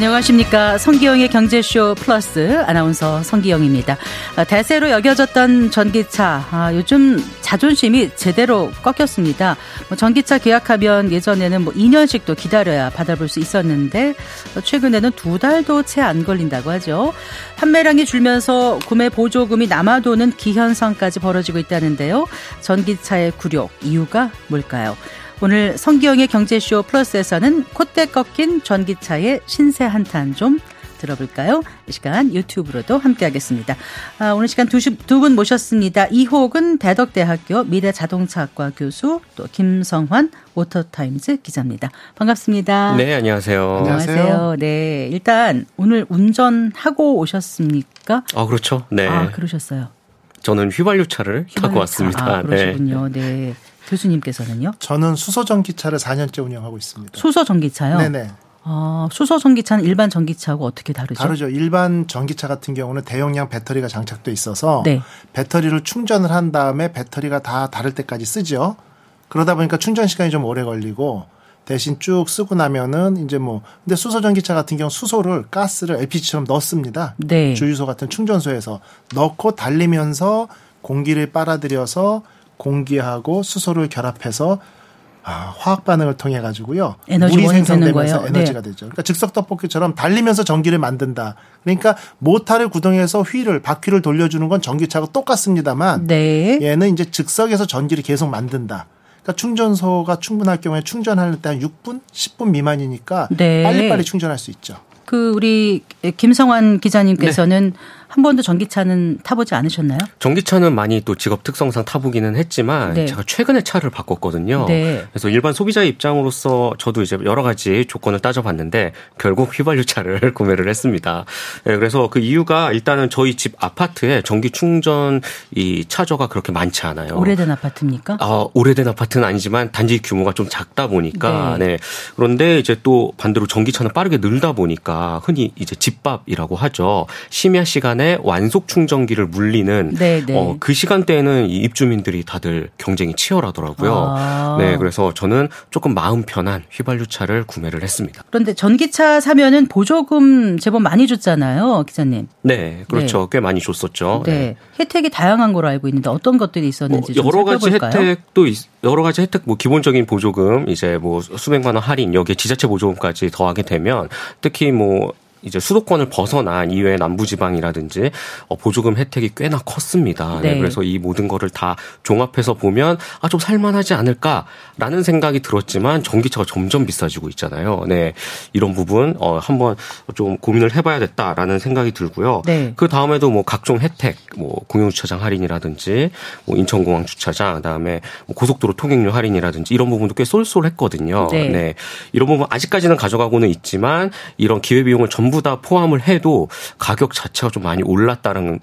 안녕하십니까. 성기영의 경제쇼 플러스 아나운서 성기영입니다. 아, 대세로 여겨졌던 전기차. 아, 요즘 자존심이 제대로 꺾였습니다. 뭐 전기차 계약하면 예전에는 뭐 2년씩도 기다려야 받아볼 수 있었는데 최근에는 두 달도 채 안 걸린다고 하죠. 판매량이 줄면서 구매 보조금이 남아도는 기현상까지 벌어지고 있다는데요. 전기차의 굴욕 이유가 뭘까요? 오늘 성기영의 경제쇼 플러스에서는 콧대 꺾인 전기차의 신세 한탄 좀 들어볼까요? 이 시간 유튜브로도 함께하겠습니다. 아, 오늘 시간 두 분 모셨습니다. 이호근 대덕대학교 미래자동차학과 교수 또 김성환 오토타임즈 기자입니다. 반갑습니다. 네, 안녕하세요. 안녕하세요. 네, 일단 오늘 운전하고 오셨습니까? 아, 그렇죠. 네. 아, 그러셨어요. 저는 휘발유 차를 휘발유차. 타고 왔습니다. 아, 그러시군요. 네. 네. 교수님께서는요? 저는 수소 전기차를 4년째 운영하고 있습니다. 수소 전기차요? 네네. 아, 수소 전기차는 일반 전기차하고 어떻게 다르죠? 다르죠. 일반 전기차 같은 경우는 대용량 배터리가 장착돼 있어서 네. 배터리를 충전을 한 다음에 배터리가 다 다를 때까지 쓰죠. 그러다 보니까 충전 시간이 좀 오래 걸리고 대신 쭉 쓰고 나면은 이제 뭐 근데 수소 전기차 같은 경우 수소를 가스를 LPG처럼 넣습니다. 네. 주유소 같은 충전소에서 넣고 달리면서 공기를 빨아들여서 공기하고 수소를 결합해서 아, 화학 반응을 통해 가지고요. 물이 생성되면서 에너지가 네. 되죠. 그러니까 즉석 떡볶이처럼 달리면서 전기를 만든다. 그러니까 모터를 구동해서 휠을 바퀴를 돌려주는 건 전기차하고 똑같습니다만 네. 얘는 이제 즉석에서 전기를 계속 만든다. 그러니까 충전소가 충분할 경우에 충전할 때 한 6분, 10분 미만이니까 네. 빨리빨리 충전할 수 있죠. 그 우리 김성환 기자님께서는 네. 한 번도 전기차는 타보지 않으셨나요? 전기차는 많이 또 직업 특성상 타보기는 했지만 네. 제가 최근에 차를 바꿨거든요. 네. 그래서 일반 소비자 입장으로서 저도 이제 여러 가지 조건을 따져봤는데 결국 휘발유 차를 구매를 했습니다. 네, 그래서 그 이유가 일단은 저희 집 아파트에 전기 충전 이 차저가 그렇게 많지 않아요. 오래된 아파트입니까? 아, 오래된 아파트는 아니지만 단지 규모가 좀 작다 보니까 네. 네. 그런데 이제 또 반대로 전기차는 빠르게 늘다 보니까 흔히 이제 집밥이라고 하죠. 심야 시간에 시간에 완속 충전기를 물리는 네, 네. 어, 그 시간대에는 이 입주민들이 다들 경쟁이 치열하더라고요. 아. 네, 그래서 저는 조금 마음 편한 휘발유차를 구매를 했습니다. 그런데 전기차 사면은 보조금 제법 많이 줬잖아요, 기자님. 네, 그렇죠. 네. 꽤 많이 줬었죠. 네. 네. 혜택이 다양한 걸로 알고 있는데 어떤 것들이 있었는지 뭐 여러 가지 살펴볼까요? 혜택도 있, 여러 가지 혜택 뭐 기본적인 보조금 이제 뭐 수백만 원 할인 여기에 지자체 보조금까지 더하게 되면 특히 뭐 이제 수도권을 벗어난 이외의 남부지방이라든지 어, 보조금 혜택이 꽤나 컸습니다. 네. 네. 그래서 이 모든 거를 다 종합해서 보면 아 좀 살만하지 않을까라는 생각이 들었지만 전기차가 점점 비싸지고 있잖아요. 네, 이런 부분 어, 한번 좀 고민을 해봐야겠다라는 생각이 들고요. 네. 그 다음에도 뭐 각종 혜택, 뭐 공용주차장 할인이라든지 뭐 인천공항 주차장, 그다음에 뭐 고속도로 통행료 할인이라든지 이런 부분도 꽤 쏠쏠했거든요. 네. 네. 이런 부분 아직까지는 가져가고는 있지만 이런 기회 비용을 전부 전부 다 포함을 해도 가격 자체가 좀 많이 올랐다는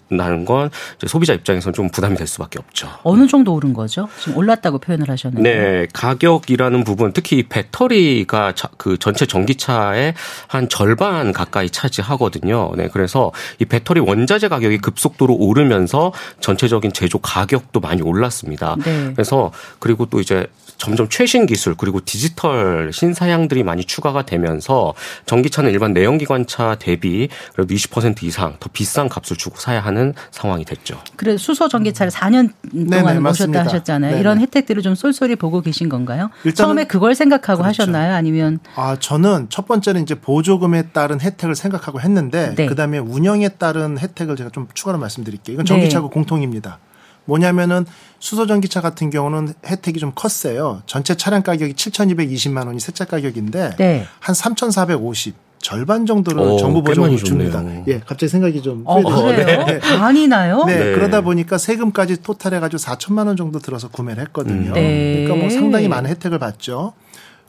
건 소비자 입장에서는 좀 부담이 될 수밖에 없죠. 어느 정도 오른 거죠? 지금 올랐다고 표현을 하셨는데. 네, 가격이라는 부분 특히 배터리가 그 전체 전기차의 한 절반 가까이 차지하거든요. 네, 그래서 이 배터리 원자재 가격이 급속도로 오르면서 전체적인 제조 가격도 많이 올랐습니다. 네. 그래서 그리고 또 이제 점점 최신 기술 그리고 디지털 신사양들이 많이 추가가 되면서 전기차는 일반 내연기관차 대비 그래도 20% 이상 더 비싼 값을 주고 사야 하는 상황이 됐죠. 그래서 수소 전기차를 4년 동안 모셨다 하셨잖아요. 네네. 이런 혜택들을 좀 쏠쏠히 보고 계신 건가요? 처음에 그걸 생각하고 그렇죠. 하셨나요? 아니면 아 저는 첫 번째는 이제 보조금에 따른 혜택을 생각하고 했는데 네. 그다음에 운영에 따른 혜택을 제가 좀 추가로 말씀드릴게요. 이건 전기차고 네. 공통입니다. 뭐냐면은 수소 전기차 같은 경우는 혜택이 좀 컸어요. 전체 차량 가격이 7,220만 원이 세차 가격인데 네. 한 3,450. 절반 정도를 오, 정부 보조금을 줍니다. 예, 갑자기 생각이 좀 어, 그래요? 네. 많이 나요? 네, 네, 그러다 보니까 세금까지 토탈해 가지고 4천만 원 정도 들어서 구매를 했거든요. 네. 그러니까 뭐 상당히 많은 혜택을 받죠.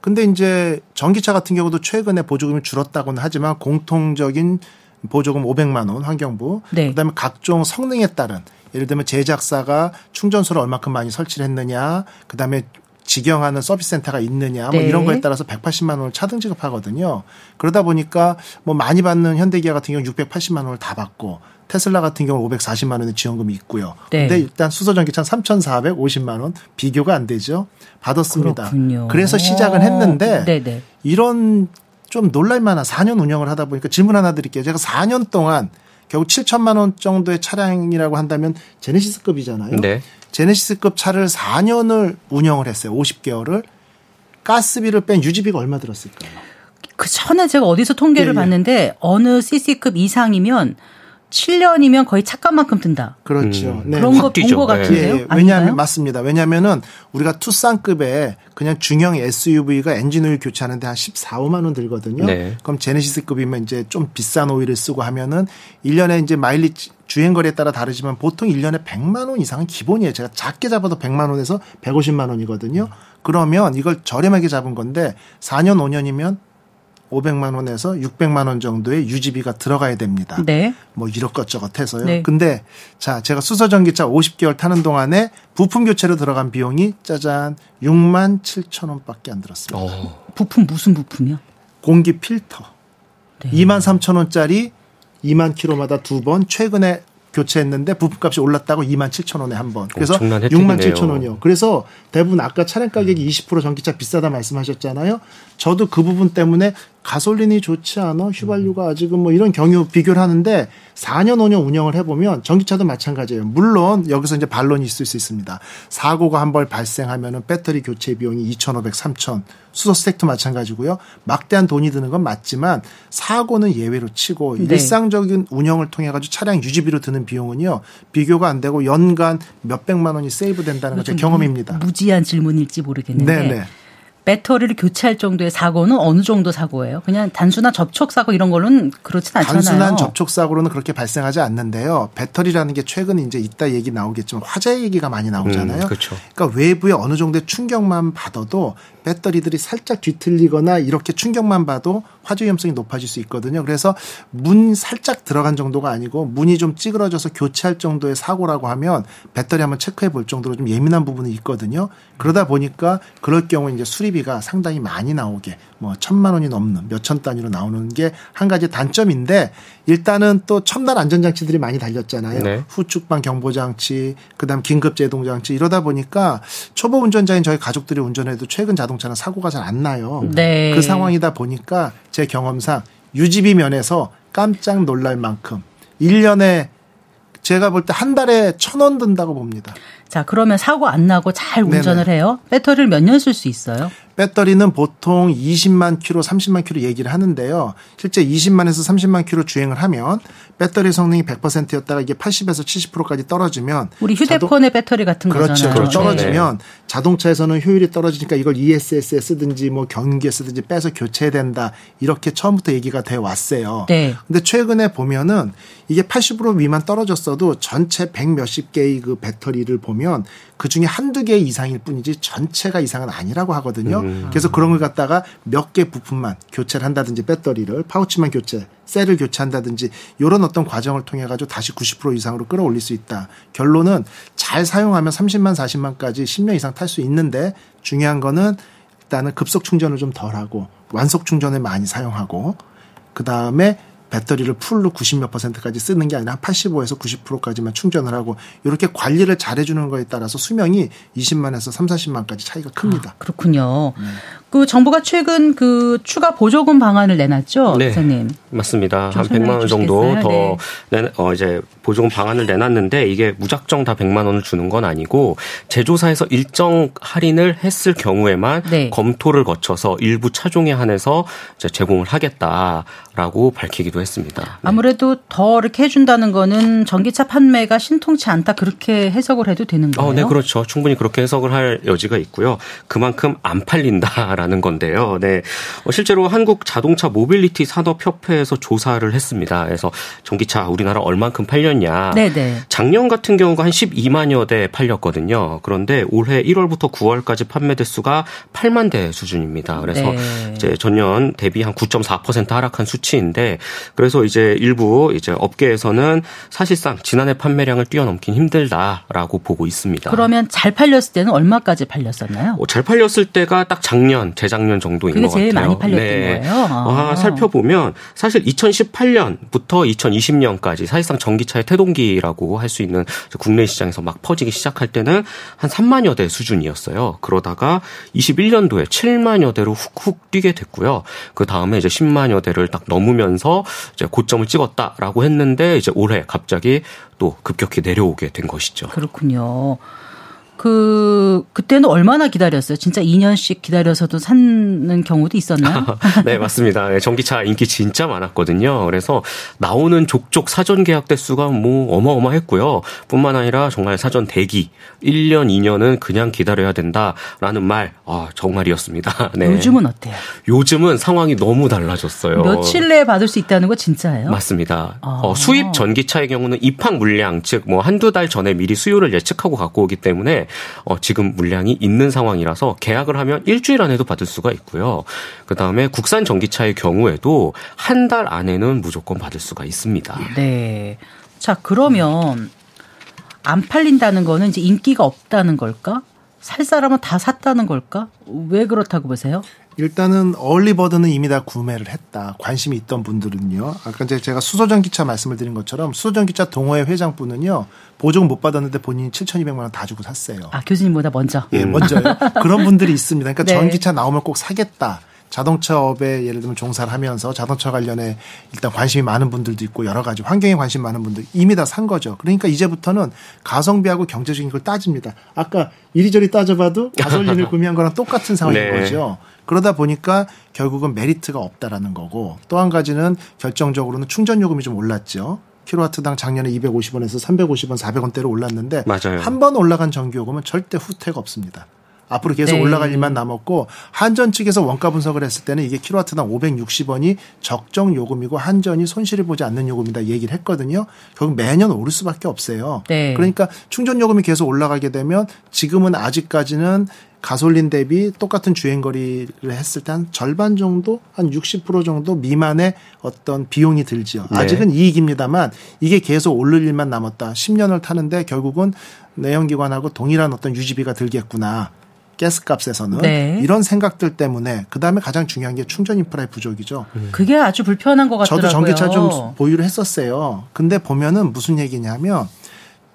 근데 이제 전기차 같은 경우도 최근에 보조금이 줄었다고는 하지만 공통적인 보조금 500만 원 환경부, 네. 그다음에 각종 성능에 따른 예를 들면 제작사가 충전소를 얼마큼 많이 설치를 했느냐, 그 다음에 직영하는 서비스 센터가 있느냐 뭐 네. 이런 거에 따라서 180만 원을 차등 지급하거든요. 그러다 보니까 뭐 많이 받는 현대기아 같은 경우 680만 원을 다 받고 테슬라 같은 경우 540만 원의 지원금이 있고요. 네. 근데 일단 수소 전기차 3,450만 원 비교가 안 되죠. 받았습니다. 그렇군요. 그래서 시작을 했는데 네네. 이런 좀 놀랄만한 4년 운영을 하다 보니까 질문 하나 드릴게요. 제가 4년 동안 결국 7천만 원 정도의 차량이라고 한다면 제네시스급이잖아요. 네. 제네시스급 차를 4년을 운영을 했어요. 50개월을. 가스비를 뺀 유지비가 얼마 들었을까요? 그 전에 제가 어디서 통계를 예, 예. 봤는데 어느 CC급 이상이면 7년이면 거의 착값만큼 든다. 그렇죠. 음. 네. 그런 거본것 같은데요. 예, 예. 왜냐하면 맞습니다. 왜냐하면은 우리가 투싼급에 그냥 중형 SUV가 엔진 오일 교체하는데 한 14, 5만 원 들거든요. 네. 그럼 제네시스급이면 이제 좀 비싼 오일을 쓰고 하면은 1년에 이제 마일리지 주행 거리에 따라 다르지만 보통 1년에 100만 원 이상은 기본이에요. 제가 작게 잡아도 100만 원에서 150만 원이거든요. 그러면 이걸 저렴하게 잡은 건데 4년 5년이면 500만 원에서 600만 원 정도의 유지비가 들어가야 됩니다. 네. 뭐 이것저것 해서요. 네. 근데 자, 제가 수소 전기차 50개월 타는 동안에 부품 교체로 들어간 비용이 짜잔 6만 7천 원밖에 안 들었습니다. 어. 부품 무슨 부품이요? 공기 필터. 네. 2만 3천 원짜리 2만 킬로마다 두 번, 최근에 교체했는데 부품값이 올랐다고 2만 7천 원에 한 번. 그래서 6만 7천 원이요. 그래서 대부분 아까 차량 가격이 음. 20% 전기차 비싸다 말씀하셨잖아요. 저도 그 부분 때문에 가솔린이 좋지 않아 휘발유가 아직은 뭐 이런 경유 비교를 하는데 4년 5년 운영을 해보면 전기차도 마찬가지예요. 물론 여기서 이제 반론이 있을 수 있습니다. 사고가 한 번 발생하면은 배터리 교체 비용이 2,500, 3,000 수소 스택도 마찬가지고요. 막대한 돈이 드는 건 맞지만 사고는 예외로 치고 네. 일상적인 운영을 통해 가지고 차량 유지비로 드는 비용은요 비교가 안 되고 연간 몇 백만 원이 세이브 된다는 건제 경험입니다. 무지한 질문일지 모르겠는데. 네네. 배터리를 교체할 정도의 사고는 어느 정도 사고예요? 그냥 단순한 접촉 사고 이런 걸로는 그렇진 않잖아요. 단순한 접촉 사고로는 그렇게 발생하지 않는데요. 배터리라는 게 최근 이제 이따 얘기 나오겠지만 화재 얘기가 많이 나오잖아요. 음, 그렇죠. 그러니까 외부에 어느 정도의 충격만 받아도 배터리들이 살짝 뒤틀리거나 이렇게 충격만 봐도 화재 위험성이 높아질 수 있거든요. 그래서 문 살짝 들어간 정도가 아니고 문이 좀 찌그러져서 교체할 정도의 사고라고 하면 배터리 한번 체크해 볼 정도로 좀 예민한 부분이 있거든요. 그러다 보니까 그럴 경우 이제 수리비가 상당히 많이 나오게 뭐 천만 원이 넘는 몇천 단위로 나오는 게 한 가지 단점인데 일단은 또 첨단 안전장치들이 많이 달렸잖아요. 네. 후축방 경보장치, 그다음 긴급 제동장치 이러다 보니까 초보 운전자인 저희 가족들이 운전해도 최근 자동 차는 사고가 잘 안 나요. 네. 그 상황이다 보니까 제 경험상 유지비 면에서 깜짝 놀랄 만큼 1년에 제가 볼 때 한 달에 천 원 든다고 봅니다. 자, 그러면 사고 안 나고 잘 운전을 네네. 해요? 배터리를 몇 년 쓸 수 있어요? 배터리는 보통 20만 킬로, 30만 킬로 얘기를 하는데요. 실제 20만에서 30만 킬로 주행을 하면 배터리 성능이 100%였다가 이게 80에서 70%까지 떨어지면 우리 휴대폰의 자동... 배터리 같은 그렇죠. 거잖아요. 그렇죠. 떨어지면 네. 자동차에서는 효율이 떨어지니까 이걸 ESS에 쓰든지 뭐 경기에 쓰든지 빼서 교체해야 된다. 이렇게 처음부터 얘기가 돼 왔어요. 네. 근데 최근에 보면은 이게 80% 미만 떨어졌어도 전체 100 몇십 개의 그 배터리를 보면 그 중에 한두 개 이상일 뿐이지 전체가 이상은 아니라고 하거든요. 음. 그래서 그런 걸 갖다가 몇 개 부품만 교체를 한다든지 배터리를 파우치만 교체, 셀을 교체한다든지 이런 어떤 과정을 통해 가지고 다시 90% 이상으로 끌어올릴 수 있다. 결론은 잘 사용하면 30만 40만까지 10년 이상 탈 수 있는데 중요한 거는 일단은 급속 충전을 좀 덜하고 완속 충전을 많이 사용하고 그 다음에 배터리를 풀로 90몇 퍼센트까지 쓰는 게 아니라 85에서 90%까지만 충전을 하고 이렇게 관리를 잘 해주는 거에 따라서 수명이 20만에서 3, 40만까지 차이가 큽니다. 아, 그렇군요. 네. 그 정부가 최근 그 추가 보조금 방안을 내놨죠, 네, 선생님. 맞습니다. 한 100만 원 정도 더 네. 어, 이제 보조금 방안을 내놨는데 이게 무작정 다 100만 원을 주는 건 아니고 제조사에서 일정 할인을 했을 경우에만 네. 검토를 거쳐서 일부 차종에 한해서 이제 제공을 하겠다라고 밝히기도 했습니다. 네. 아무래도 더 이렇게 해준다는 거는 전기차 판매가 신통치 않다 그렇게 해석을 해도 되는 거예요? 어, 네, 그렇죠. 충분히 그렇게 해석을 할 여지가 있고요. 그만큼 안 팔린다. 라는 건데요. 네. 어, 실제로 한국 자동차 모빌리티 산업협회에서 조사를 했습니다. 그래서 전기차 우리나라 얼만큼 팔렸냐. 네네. 작년 같은 경우가 한 12만여 대 팔렸거든요. 그런데 올해 1월부터 9월까지 판매 대수가 8만 대 수준입니다. 그래서 네. 이제 전년 대비 한 9.4% 하락한 수치인데 그래서 이제 일부 이제 업계에서는 사실상 지난해 판매량을 뛰어넘긴 힘들다라고 보고 있습니다. 그러면 잘 팔렸을 때는 얼마까지 팔렸었나요? 어, 잘 팔렸을 때가 딱 작년 작년, 재작년 정도인 것 같아요. 많이 팔렸던 네. 거예요. 아. 아, 살펴보면 사실 2018년부터 2020년까지 사실상 전기차의 태동기라고 할 수 있는 국내 시장에서 막 퍼지기 시작할 때는 한 3만여 대 수준이었어요. 그러다가 21년도에 7만여 대로 훅훅 뛰게 됐고요. 그 다음에 이제 10만여 대를 딱 넘으면서 이제 고점을 찍었다라고 했는데 이제 올해 갑자기 또 급격히 내려오게 된 것이죠. 그렇군요. 그 그때는 얼마나 기다렸어요? 진짜 2년씩 기다려서도 사는 경우도 있었나요? 네, 맞습니다. 네, 전기차 인기 진짜 많았거든요. 그래서 나오는 족족 사전 계약 대수가 뭐 어마어마했고요. 뿐만 아니라 정말 사전 대기 1년, 2년은 그냥 기다려야 된다라는 말 아, 정말이었습니다. 네. 요즘은 어때요? 요즘은 상황이 너무 달라졌어요. 며칠 내에 받을 수 있다는 거 진짜예요? 맞습니다. 아. 어, 수입 전기차의 경우는 입항 물량 즉 뭐 한두 달 전에 미리 수요를 예측하고 갖고 오기 때문에 어, 지금 물량이 있는 상황이라서 계약을 하면 일주일 안에도 받을 수가 있고요. 그 다음에 국산 전기차의 경우에도 한 달 안에는 무조건 받을 수가 있습니다. 네. 자, 그러면 안 팔린다는 거는 이제 인기가 없다는 걸까? 살 사람은 다 샀다는 걸까? 왜 그렇다고 보세요? 일단은 얼리버드는 이미 다 구매를 했다. 관심이 있던 분들은요. 아까 이제 제가 수소전기차 말씀을 드린 것처럼 수소전기차 동호회 회장분은요. 보조금 못 받았는데 본인이 7,200만 원 다 주고 샀어요. 아 교수님보다 먼저. 예, 먼저요. 그런 분들이 있습니다. 그러니까 네. 전기차 나오면 꼭 사겠다. 자동차 업에 예를 들면 종사를 하면서 자동차 관련해 일단 관심이 많은 분들도 있고 여러 가지 환경에 관심 많은 분들 이미 다 산 거죠. 그러니까 이제부터는 가성비하고 경제적인 걸 따집니다. 아까 이리저리 따져봐도 가솔린을 구매한 거랑 똑같은 상황인 네. 거죠. 그러다 보니까 결국은 메리트가 없다라는 거고 또 한 가지는 결정적으로는 충전 요금이 좀 올랐죠. 킬로와트당 작년에 250원에서 350원, 400원대로 올랐는데 한 번 올라간 전기요금은 절대 후퇴가 없습니다. 앞으로 계속 네. 올라갈 일만 남았고 한전 측에서 원가 분석을 했을 때는 이게 킬로와트당 560원이 적정 요금이고 한전이 손실을 보지 않는 요금이다 얘기를 했거든요. 결국 매년 오를 수밖에 없어요. 네. 그러니까 충전 요금이 계속 올라가게 되면 지금은 아직까지는 가솔린 대비 똑같은 주행 거리를 했을 때 한 절반 정도 한 60% 정도 미만의 어떤 비용이 들지요. 네. 아직은 이익입니다만 이게 계속 오를 일만 남았다. 10년을 타는데 결국은 내연기관하고 동일한 어떤 유지비가 들겠구나. 가스값에서는 네. 이런 생각들 때문에 그다음에 가장 중요한 게 충전 인프라의 부족이죠. 음. 그게 아주 불편한 것 같더라고요. 저도 전기차 좀 보유를 했었어요. 근데 보면은 무슨 얘기냐면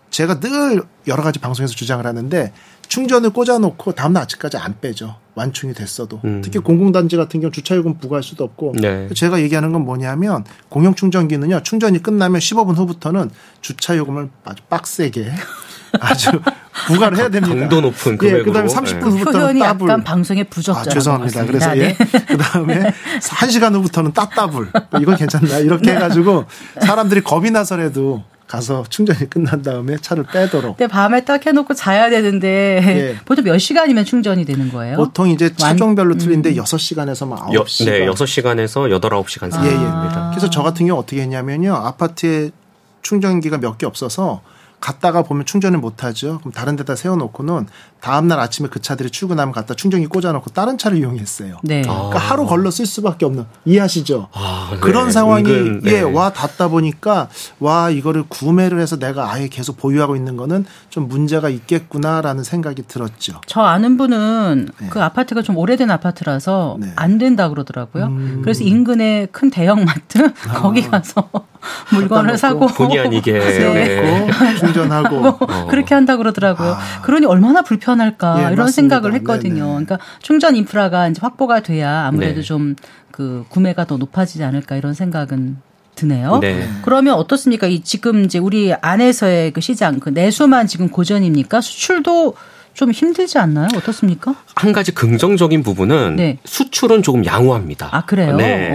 제가 늘 여러 가지 방송에서 주장을 하는데 충전을 꽂아놓고 다음날 아침까지 안 빼죠. 완충이 됐어도. 음. 특히 공공단지 같은 경우 주차요금 부과할 수도 없고. 네. 제가 얘기하는 건 뭐냐면 공용 충전기는요. 충전이 끝나면 15분 후부터는 주차요금을 아주 빡세게 아주 부과를 해야 됩니다. 강도 높은 금액으로. 예, 그다음에 30분 후부터는 따블. 약간 방송의 부적절. 아, 죄송합니다. 그래서 예. 네. 그다음에 1시간 후부터는 따따블. 이건 괜찮나? 이렇게 네. 해가지고 사람들이 겁이 나서라도 가서 충전이 끝난 다음에 차를 빼도록. 근데 밤에 딱 해놓고 자야 되는데 예. 보통 몇 시간이면 충전이 되는 거예요? 보통 이제 차종별로 틀린데 음. 6시간에서 막 9시간. 네, 6시간에서 8, 9시간 사이입니다. 아. 예, 예. 그래서 저 같은 경우 어떻게 했냐면요. 아파트에 충전기가 몇 개 없어서 갔다가 보면 충전을 못 하죠. 그럼 다른 데다 세워놓고는 다음 날 아침에 그 차들이 출근하면 갖다 충전기 꽂아놓고 다른 차를 이용했어요. 네. 그러니까 하루 걸러 쓸 수밖에 없는 이해하시죠? 아, 네. 그런 상황이 은근, 네. 예 와 닿다 보니까 와 이거를 구매를 해서 내가 아예 계속 보유하고 있는 거는 좀 문제가 있겠구나라는 생각이 들었죠. 저 아는 분은 네. 그 아파트가 좀 오래된 아파트라서 네. 안 된다 그러더라고요. 음. 그래서 인근에 큰 대형마트 아. 거기 가서 물건을 사고 본의 아니게 네. 충전하고 어. 그렇게 한다 그러더라고요. 아. 그러니 얼마나 불편할까 예, 이런 맞습니다. 생각을 했거든요. 네네. 그러니까 충전 인프라가 이제 확보가 돼야 아무래도 네. 좀그 구매가 더 높아지지 않을까 이런 생각은 드네요. 네. 그러면 어떻습니까? 이 지금 이제 우리 안에서의 그 시장 그 내수만 지금 고전입니까? 수출도 좀 힘들지 않나요? 어떻습니까? 한 가지 긍정적인 부분은 네. 수출은 조금 양호합니다. 아 그래요? 네.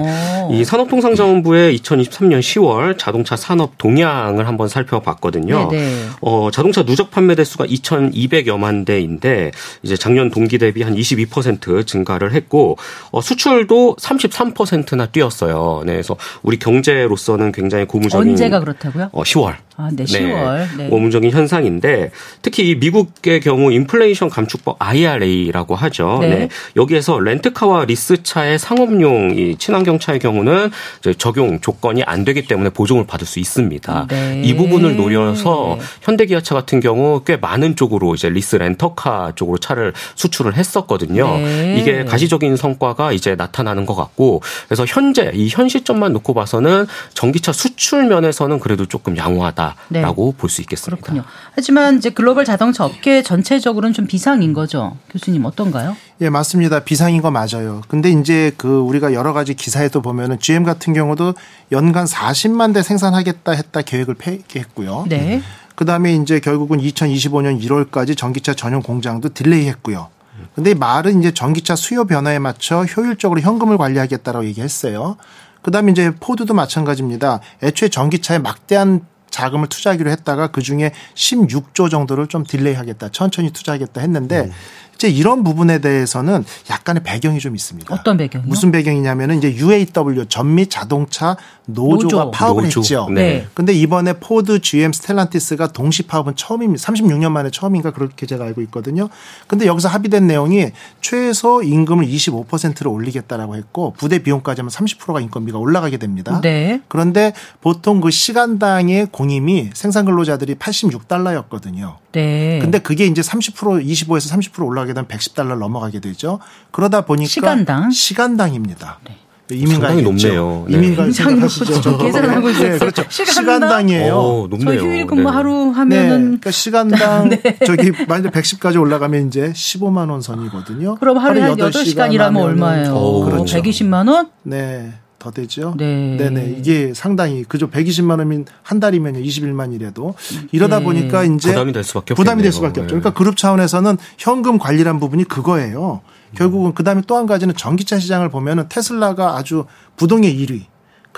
오. 이 산업통상자원부의 2023년 10월 자동차 산업 동향을 한번 살펴봤거든요. 네네. 네. 어, 자동차 누적 판매 대수가 2,200여만 대인데 이제 작년 동기 대비 한 22% 증가를 했고 어, 수출도 33%나 뛰었어요. 네, 그래서 우리 경제로서는 굉장히 고무적인 언제가 그렇다고요? 어, 10월. 아, 네, 10월. 네. 고무적인 현상인데 특히 이 미국의 경우 인플레이션 감축법 IRA라고 하죠. 네. 네. 여기에서 렌트카와 리스차의 상업용 이 친환경 차의 경우는 적용 조건이 안 되기 때문에 보조금을 받을 수 있습니다. 네. 이 부분을 노려서 현대기아차 같은 경우 꽤 많은 쪽으로 이제 리스 렌터카 쪽으로 차를 수출을 했었거든요. 네. 이게 가시적인 성과가 이제 나타나는 것 같고 그래서 현재 이 현 시점만 놓고 봐서는 전기차 수출 면에서는 그래도 조금 양호하다 라고 네. 볼수 있겠습니다. 그렇군요. 하지만 이제 글로벌 자동차 업계 전체적으로는 좀 비상인 거죠. 교수님 어떤가요? 예, 맞습니다. 비상인 거 맞아요. 근데 이제 그 우리가 여러 가지 기사에도 보면은 GM 같은 경우도 연간 40만 대 생산하겠다 했다 계획을 폐기했고요. 네. 그다음에 이제 결국은 2025년 1월까지 전기차 전용 공장도 delay 했고요. 근데 말은 이제 전기차 수요 변화에 맞춰 효율적으로 현금을 관리하겠다라고 얘기했어요. 그다음에 이제 포드도 마찬가지입니다. 애초에 전기차에 막대한 자금을 투자하기로 했다가 그 중에 16조 정도를 좀 delay 하겠다, 천천히 투자하겠다 했는데 음. 이제 이런 부분에 대해서는 약간의 배경이 좀 있습니다. 어떤 배경이요? 무슨 배경이냐면은 이제 UAW 전미 자동차 노조가 노조. 파업을 노조. 했죠. 네. 근데 이번에 포드, GM, 스텔란티스가 동시 파업은 처음입니다. 36년 만에 처음인가 그렇게 제가 알고 있거든요. 근데 여기서 합의된 내용이 최소 임금을 25%로 올리겠다라고 했고 부대 비용까지 하면 30%가 인건비가 올라가게 됩니다. 네. 그런데 보통 그 시간당의 공임이 생산 근로자들이 86달러였거든요. 네. 근데 그게 이제 30% 25에서 30% 올라가게 되면 110달러 넘어가게 되죠. 그러다 보니까 시간당 시간당입니다. 네. 이민가이 높네요. 네. 이민가 생각하시죠. 계산하고 있어요. 네, 그렇죠. 시간당? 이에요 오, 높네요. 저 휴일 근무 네. 하루 하면은 네. 그러니까 시간당 네. 저기 만약 110까지 올라가면 이제 15만 원 선이거든요. 그럼 하루에 하루 8시간 일하면 얼마예요? 오, 그렇죠. 120만 원? 네. 더 되죠. 네. 네네. 이게 상당히 그저 120만 원이면 한 달이면요 21만 이래도 이러다 네. 보니까 이제 부담이 될 수밖에 부담이 될 수밖에 없죠. 그러니까 그룹 차원에서는 현금 관리란 부분이 그거예요. 결국은 그다음에 또 한 가지는 전기차 시장을 보면은 테슬라가 아주 부동의 1위.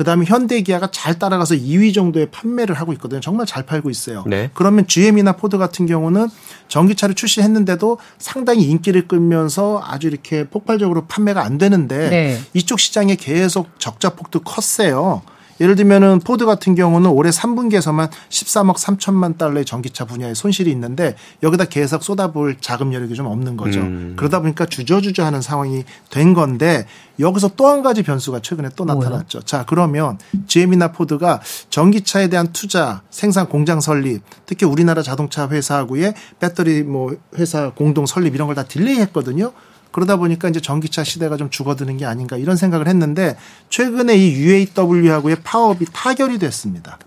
그다음에 현대기아가 잘 따라가서 2위 정도의 판매를 하고 있거든요. 정말 잘 팔고 있어요. 네. 그러면 GM이나 포드 같은 경우는 전기차를 출시했는데도 상당히 인기를 끌면서 아주 이렇게 폭발적으로 판매가 안 되는데 네. 이쪽 시장에 계속 적자폭도 컸어요. 예를 들면은 포드 같은 경우는 올해 3분기에서만 13억 3천만 달러의 전기차 분야에 손실이 있는데 여기다 계속 쏟아부을 자금 여력이 좀 없는 거죠. 음. 그러다 보니까 주저주저 하는 상황이 된 건데 여기서 또 한 가지 변수가 최근에 또 나타났죠. 뭐요? 자, 그러면 GM이나 포드가 전기차에 대한 투자, 생산 공장 설립, 특히 우리나라 자동차 회사하고의 배터리 뭐 회사 공동 설립 이런 걸 다 delay 했거든요. 그러다 보니까 이제 전기차 시대가 좀 줄어드는 게 아닌가 이런 생각을 했는데 최근에 이 UAW하고의 파업이 타결이 됐습니다.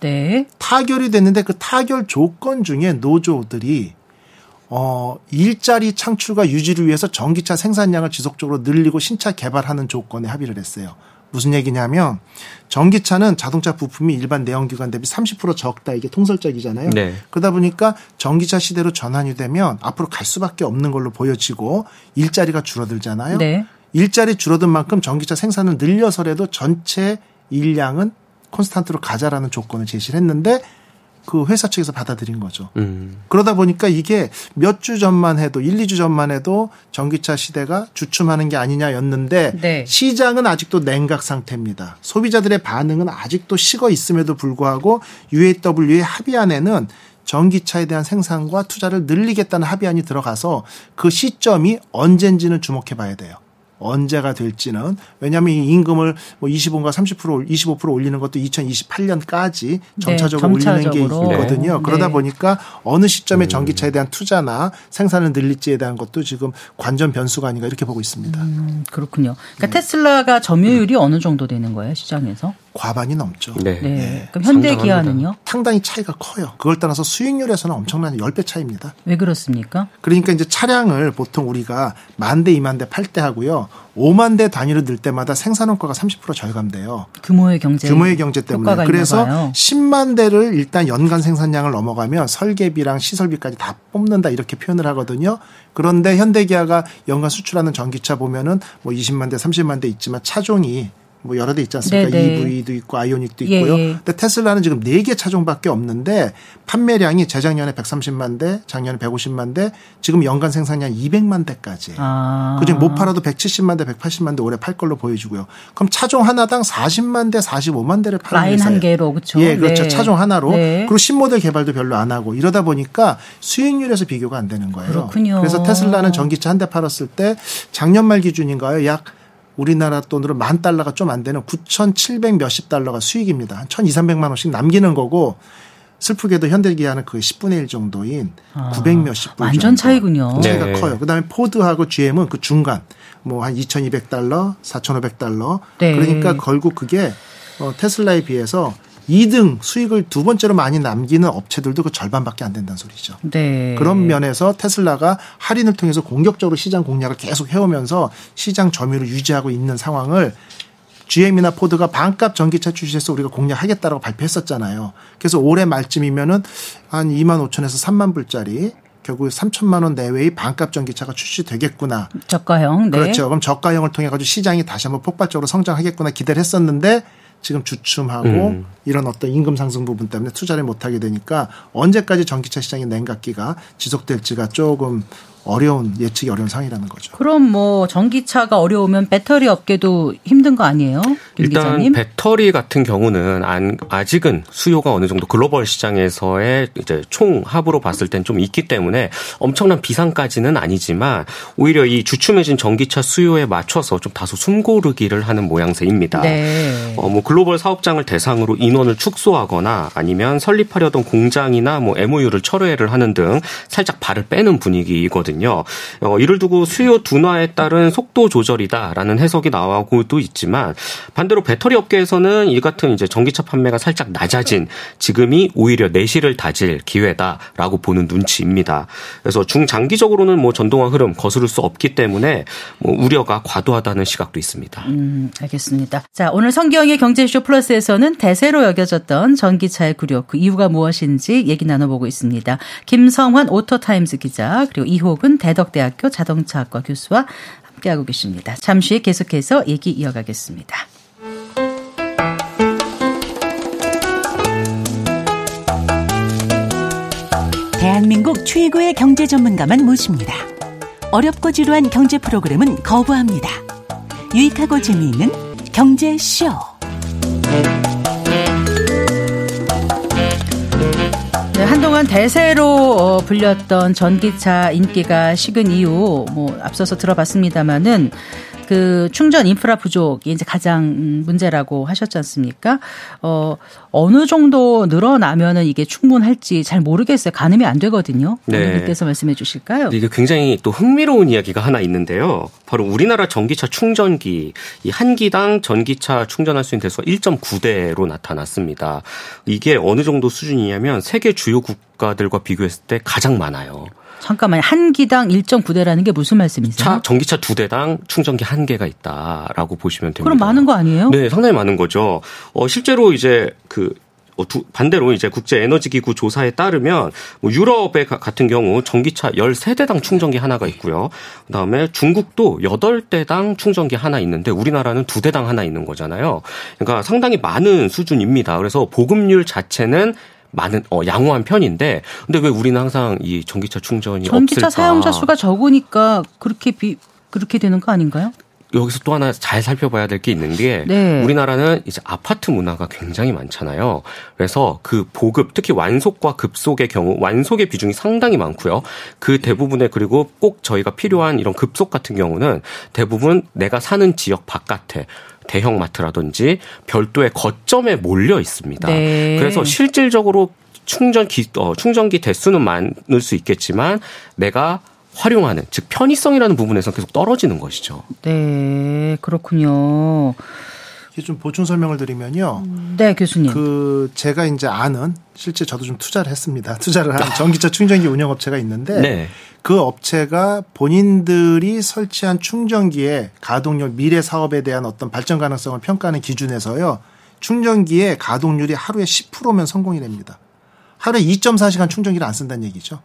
네. 타결이 됐는데 그 타결 조건 중에 노조들이 어, 일자리 창출과 유지를 위해서 전기차 생산량을 지속적으로 늘리고 신차 개발하는 조건에 합의를 했어요. 무슨 얘기냐면 전기차는 자동차 부품이 일반 내연기관 대비 30% 적다 이게 통설적이잖아요. 네. 그러다 보니까 전기차 시대로 전환이 되면 앞으로 갈 수밖에 없는 걸로 보여지고 일자리가 줄어들잖아요. 네. 일자리 줄어든 만큼 전기차 생산을 늘려서라도 전체 일량은 콘스탄트로 가자라는 조건을 제시를 했는데 그 회사 측에서 받아들인 거죠. 음. 그러다 보니까 이게 몇 주 전만 해도 1, 2주 전만 해도 전기차 시대가 주춤하는 게 아니냐였는데 네. 시장은 아직도 냉각 상태입니다. 소비자들의 반응은 아직도 식어 있음에도 불구하고 UAW의 합의안에는 전기차에 대한 생산과 투자를 늘리겠다는 합의안이 들어가서 그 시점이 언젠지는 주목해 봐야 돼요. 언제가 될지는 왜냐하면 이 임금을 뭐 25가 30% 25% 올리는 것도 2028년까지 점차적으로 네, 올리는 게 있거든요. 네. 그러다 보니까 어느 시점에 음. 전기차에 대한 투자나 생산을 늘릴지에 대한 것도 지금 관전 변수가 아닌가 이렇게 보고 있습니다. 음, 그렇군요. 그러니까 네. 테슬라가 점유율이 음. 어느 정도 되는 거예요 시장에서? 과반이 넘죠. 네. 네. 네. 그럼 현대 기아는요? 상당히 차이가 커요. 그걸 따라서 수익률에서는 엄청난 10배 차이입니다. 왜 그렇습니까? 그러니까 이제 차량을 보통 우리가 만 대, 이만 대 팔 때 하고요. 5만 대 단위로 늘 때마다 생산 원가가 30% 절감돼요. 규모의 경제. 규모의 경제 때문에. 그래서 10만 대를 일단 연간 생산량을 넘어가면 설계비랑 시설비까지 다 뽑는다 이렇게 표현을 하거든요. 그런데 현대기아가 연간 수출하는 전기차 보면은 뭐 20만 대, 30만 대 있지만 차종이 뭐 여러 대 있지 않습니까? 네네. EV도 있고 아이오닉도 예, 있고요. 예. 근데 테슬라는 지금 4개 차종밖에 없는데 판매량이 재작년에 130만 대, 작년에 150만 대, 지금 연간 생산량 200만 대까지. 아. 그중 못 팔아도 170만 대, 180만 대 올해 팔 걸로 보여지고요. 그럼 차종 하나당 40만 대, 45만 대를 파는 라인 한 개로 그렇죠. 예, 그렇죠. 네. 차종 하나로. 네. 그리고 신모델 개발도 별로 안 하고 이러다 보니까 수익률에서 비교가 안 되는 거예요. 그렇군요. 그래서 테슬라는 전기차 한 대 팔았을 때 작년 말 기준인가요? 약 우리나라 돈으로 만 달러가 좀 안 되는 9,700 몇십 달러가 수익입니다. 한 1,200만 원씩 남기는 거고 슬프게도 현대기아는 그 10분의 1 정도인 아, 900 몇십 불 완전 차이군요. 차이가 네. 커요. 그다음에 포드하고 GM은 그 중간 뭐 한 2,200달러, 4,500달러. 네. 그러니까 결국 그게 어, 테슬라에 비해서 2등 수익을 두 번째로 많이 남기는 업체들도 그 절반밖에 안 된다는 소리죠. 네. 그런 면에서 테슬라가 할인을 통해서 공격적으로 시장 공략을 계속 해오면서 시장 점유율을 유지하고 있는 상황을 GM이나 포드가 반값 전기차 출시해서 우리가 공략하겠다라고 발표했었잖아요. 그래서 올해 말쯤이면은 한 2만 5천에서 3만 불짜리 결국 3천만 원 내외의 반값 전기차가 출시되겠구나. 저가형. 네. 그렇죠. 그럼 저가형을 통해 가지고 시장이 다시 한번 폭발적으로 성장하겠구나 기대를 했었는데 지금 주춤하고 음. 이런 어떤 임금 상승 부분 때문에 투자를 못 하게 되니까 언제까지 전기차 시장의 냉각기가 지속될지가 조금 어려운 예측이 어려운 상황이라는 거죠. 그럼 뭐 전기차가 어려우면 배터리 업계도 힘든 거 아니에요? 일단 기자님? 배터리 같은 경우는 안, 아직은 수요가 어느 정도 글로벌 시장에서의 이제 총 합으로 봤을 땐 좀 있기 때문에 엄청난 비상까지는 아니지만 오히려 이 주춤해진 전기차 수요에 맞춰서 좀 다소 숨고르기를 하는 모양새입니다. 네. 어, 뭐 글로벌 사업장을 대상으로 인원을 축소하거나 아니면 설립하려던 공장이나 뭐 MOU를 철회를 하는 등 살짝 발을 빼는 분위기거든요. 있거든요. 어, 이를 두고 수요 둔화에 따른 속도 조절이다라는 해석이 나오고도 있지만 반대로 배터리 업계에서는 이 같은 이제 전기차 판매가 살짝 낮아진 지금이 오히려 내실을 다질 기회다라고 보는 눈치입니다. 그래서 중장기적으로는 뭐 전동화 흐름 거스를 수 없기 때문에 뭐 우려가 과도하다는 시각도 있습니다. 음, 알겠습니다. 자, 오늘 성기영의 경제쇼 플러스에서는 대세로 여겨졌던 전기차의 굴욕 그 이유가 무엇인지 얘기 나눠보고 있습니다. 김성환 오토타임즈 기자 그리고 이호근 대덕대학교 자동차학과 교수와 함께하고 계십니다. 잠시 계속해서 얘기 이어가겠습니다. 대한민국 최고의 경제 전문가만 모십니다. 어렵고 지루한 경제 프로그램은 거부합니다. 유익하고 재미있는 경제쇼. 네, 한동안 대세로 어, 불렸던 전기차 인기가 식은 이유 뭐 앞서서 들어봤습니다마는 그 충전 인프라 부족이 이제 가장 문제라고 하셨지 않습니까? 어, 어느 정도 늘어나면은 이게 충분할지 잘 모르겠어요. 가늠이 안 되거든요. 네. 님께서 말씀해 주실까요? 이게 굉장히 또 흥미로운 이야기가 하나 있는데요. 바로 우리나라 전기차 충전기 이 한 기당 전기차 충전할 수 있는 대수가 1.9대로 나타났습니다. 이게 어느 정도 수준이냐면 세계 주요 국가들과 비교했을 때 가장 많아요. 잠깐만 한 기당 1.9대라는 게 무슨 말씀이세요? 차 전기차 두 대당 충전기 한 개가 있다라고 보시면 됩니다. 그럼 많은 거 아니에요? 네, 상당히 많은 거죠. 어 실제로 이제 그 어, 반대로 이제 국제 에너지 기구 조사에 따르면 뭐 유럽의 같은 경우 전기차 13대당 충전기 하나가 있고요. 그다음에 중국도 8대당 충전기 하나 있는데 우리나라는 2대당 하나 있는 거잖아요. 그러니까 상당히 많은 수준입니다. 그래서 보급률 자체는 많은 어 양호한 편인데 근데 왜 우리는 항상 이 전기차 충전이 전기차 없을까? 사용자 수가 적으니까 그렇게 비 그렇게 되는 거 아닌가요? 여기서 또 하나 잘 살펴봐야 될 게 있는 게 네. 우리나라는 이제 아파트 문화가 굉장히 많잖아요. 그래서 그 보급 특히 완속과 급속의 경우 완속의 비중이 상당히 많고요. 그 대부분의 그리고 꼭 저희가 필요한 이런 급속 같은 경우는 대부분 내가 사는 지역 바깥에 대형 마트라든지 별도의 거점에 몰려 있습니다. 네. 그래서 실질적으로 충전기 어, 충전기 대수는 많을 수 있겠지만 내가 활용하는 즉 편의성이라는 부분에서 계속 떨어지는 것이죠. 네, 그렇군요. 좀 보충 설명을 드리면요. 네, 교수님. 그 제가 이제 아는 실제 저도 좀 투자를 했습니다. 투자를 한 전기차 충전기 운영 업체가 있는데 네. 그 업체가 본인들이 설치한 충전기의 가동률 미래 사업에 대한 어떤 발전 가능성을 평가하는 기준에서요. 충전기의 가동률이 하루에 10%면 성공이 됩니다. 하루에 2.4시간 충전기를 안 쓴다는 얘기죠.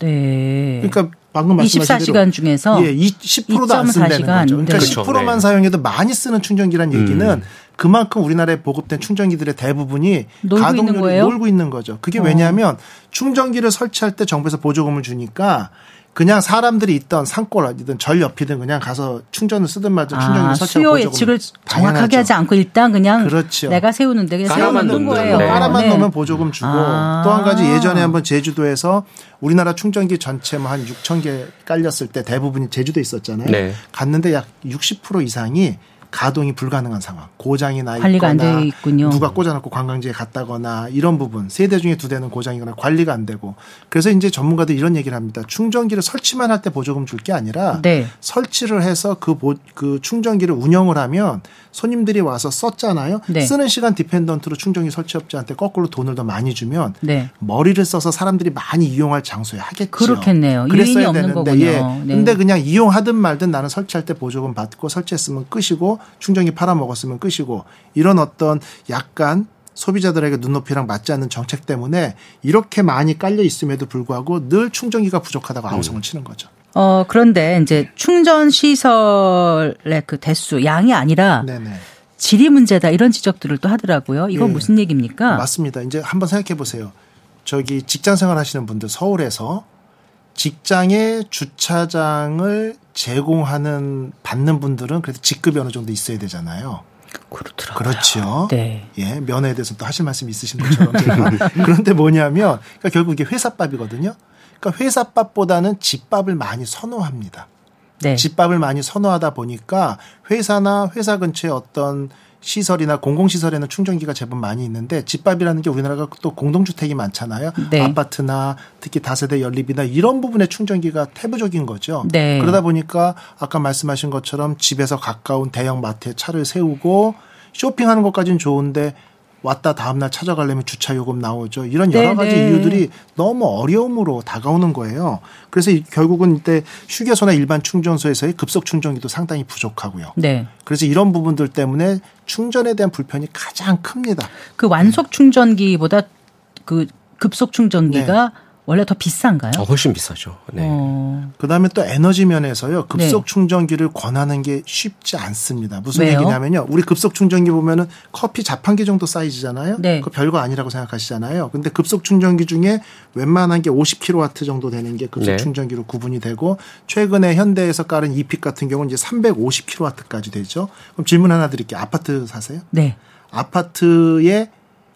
네. 그러니까 방금 말씀하신 24시간 중에서 예, 10%도 안 쓴다는 거죠. 그러니까 그렇죠. 10%만 네. 사용해도 많이 쓰는 충전기란 얘기는 음. 그만큼 우리나라에 보급된 충전기들의 대부분이 가동률이 놀고 있는 거죠. 그게 어. 왜냐하면 충전기를 설치할 때 정부에서 보조금을 주니까 그냥 사람들이 있던 산골 어디든 절 옆이든 그냥 가서 충전을 쓰든 말든 충전기를 아, 설치하고 수요 예측을 정확하게 하지 않고 일단 그냥 그렇죠. 내가 세우는데 그냥 세우는 거예요. 네. 깔아만 네. 넣으면 보조금 주고 아. 또한 가지 예전에 한번 제주도에서 우리나라 충전기 전체 뭐 한 6천 개 깔렸을 때 대부분이 제주도에 있었잖아요. 네. 갔는데 약 60% 이상이 가동이 불가능한 상황, 고장이 나 관리가 있거나 있군요. 누가 꽂아놓고 관광지에 갔다거나 이런 부분 세대 중에 두 대는 고장이거나 관리가 안 되고 그래서 이제 전문가들 이런 얘기를 합니다. 충전기를 설치만 할 때 보조금 줄 게 아니라 네. 설치를 해서 그, 보, 그 충전기를 운영을 하면 손님들이 와서 썼잖아요. 네. 쓰는 시간 디펜던트로 충전기 설치업자한테 거꾸로 돈을 더 많이 주면 네. 머리를 써서 사람들이 많이 이용할 장소에 하겠죠. 그렇겠네요. 그랬어야 되는데 거군요. 예. 네. 근데 그냥 이용하든 말든 나는 설치할 때 보조금 받고 설치했으면 끝이고 충전기 팔아먹었으면 끝이고 이런 어떤 약간 소비자들에게 눈높이랑 맞지 않는 정책 때문에 이렇게 많이 깔려 있음에도 불구하고 늘 충전기가 부족하다고 아우성을 음. 치는 거죠. 어, 그런데 이제 충전 시설의 그 대수, 양이 아니라 네네. 질이 문제다 이런 지적들을 또 하더라고요. 이건 네. 무슨 얘기입니까? 맞습니다. 이제 한번 생각해 보세요. 저기 직장 생활 하시는 분들 서울에서 직장에 주차장을 제공하는 받는 분들은 그래도 직급이 어느 정도 있어야 되잖아요. 그렇더라고요. 그렇죠. 네. 예, 면허에 대해서 또 하실 말씀 있으신 것처럼 그런데 뭐냐면 그러니까 결국 이게 회사밥이거든요. 그러니까 회사밥보다는 집밥을 많이 선호합니다. 네. 집밥을 많이 선호하다 보니까 회사나 회사 근처에 어떤 시설이나 공공시설에는 충전기가 제법 많이 있는데 집밥이라는 게 우리나라가 또 공동주택이 많잖아요. 네. 아파트나 특히 다세대 연립이나 이런 부분에 충전기가 태부적인 거죠. 네. 그러다 보니까 아까 말씀하신 것처럼 집에서 가까운 대형 마트에 차를 세우고 쇼핑하는 것까지는 좋은데 왔다 다음날 찾아가려면 주차 요금 나오죠. 이런 여러 네네. 가지 네. 이유들이 너무 어려움으로 다가오는 거예요. 그래서 결국은 이때 휴게소나 일반 충전소에서의 급속 충전기도 상당히 부족하고요. 네. 그래서 이런 부분들 때문에 충전에 대한 불편이 가장 큽니다. 그 완속 충전기보다 그 급속 충전기가 네. 원래 더 비싼가요? 어, 훨씬 비싸죠. 네. 어. 그다음에 또 에너지 면에서요. 급속 네. 충전기를 권하는 게 쉽지 않습니다. 무슨 왜요? 얘기냐면요. 우리 급속 충전기 보면은 커피 자판기 정도 사이즈잖아요. 네. 그 별거 아니라고 생각하시잖아요. 근데 급속 충전기 중에 웬만한 게 50kW 정도 되는 게 급속 네. 충전기로 구분이 되고 최근에 현대에서 깔은 이픽 같은 경우는 이제 350kW까지 되죠. 그럼 질문 하나 드릴게요. 아파트 사세요? 네. 아파트에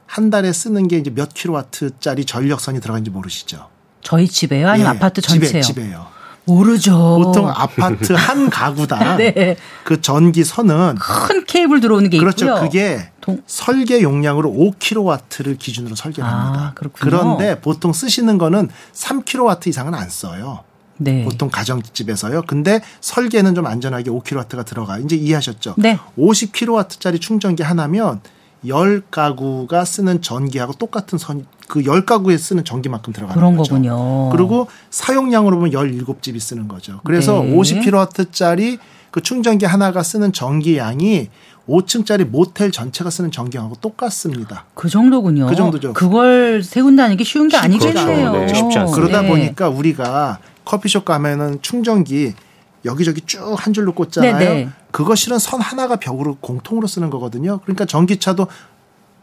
한 달에 쓰는 게 이제 몇 킬로와트짜리 전력선이 들어간지 모르시죠? 저희 집에요? 아니면 예, 아파트 전체요? 집에, 집에요. 모르죠. 보통 아파트 한 가구당 네. 그 전기 선은 큰 케이블 들어오는 게 그렇죠. 있고요. 그게 동... 설계 용량으로 5kW를 기준으로 설계를 합니다. 아, 그런데 보통 쓰시는 거는 3kW 이상은 안 써요. 네. 보통 가정집에서요. 근데 설계는 좀 안전하게 5kW가 들어가. 이제 이해하셨죠? 네. 50kW짜리 충전기 하나면 열 가구가 쓰는 전기하고 똑같은 선, 그 열 가구에 쓰는 전기만큼 들어가는 그런 거죠. 거군요. 그리고 사용량으로 보면 열일곱 집이 쓰는 거죠. 그래서 네. 50kW짜리 그 충전기 하나가 쓰는 전기 양이 5층짜리 모텔 전체가 쓰는 전기하고 똑같습니다. 그 정도군요. 그 정도죠. 그걸 세운다는 게 쉬운 게 아니겠네요. 네, 쉽지 않습니다. 그러다 네. 보니까 우리가 커피숍 가면은 충전기 여기저기 쭉 한 줄로 꽂잖아요. 네네. 네. 그거 실은 선 하나가 벽으로 공통으로 쓰는 거거든요. 그러니까 전기차도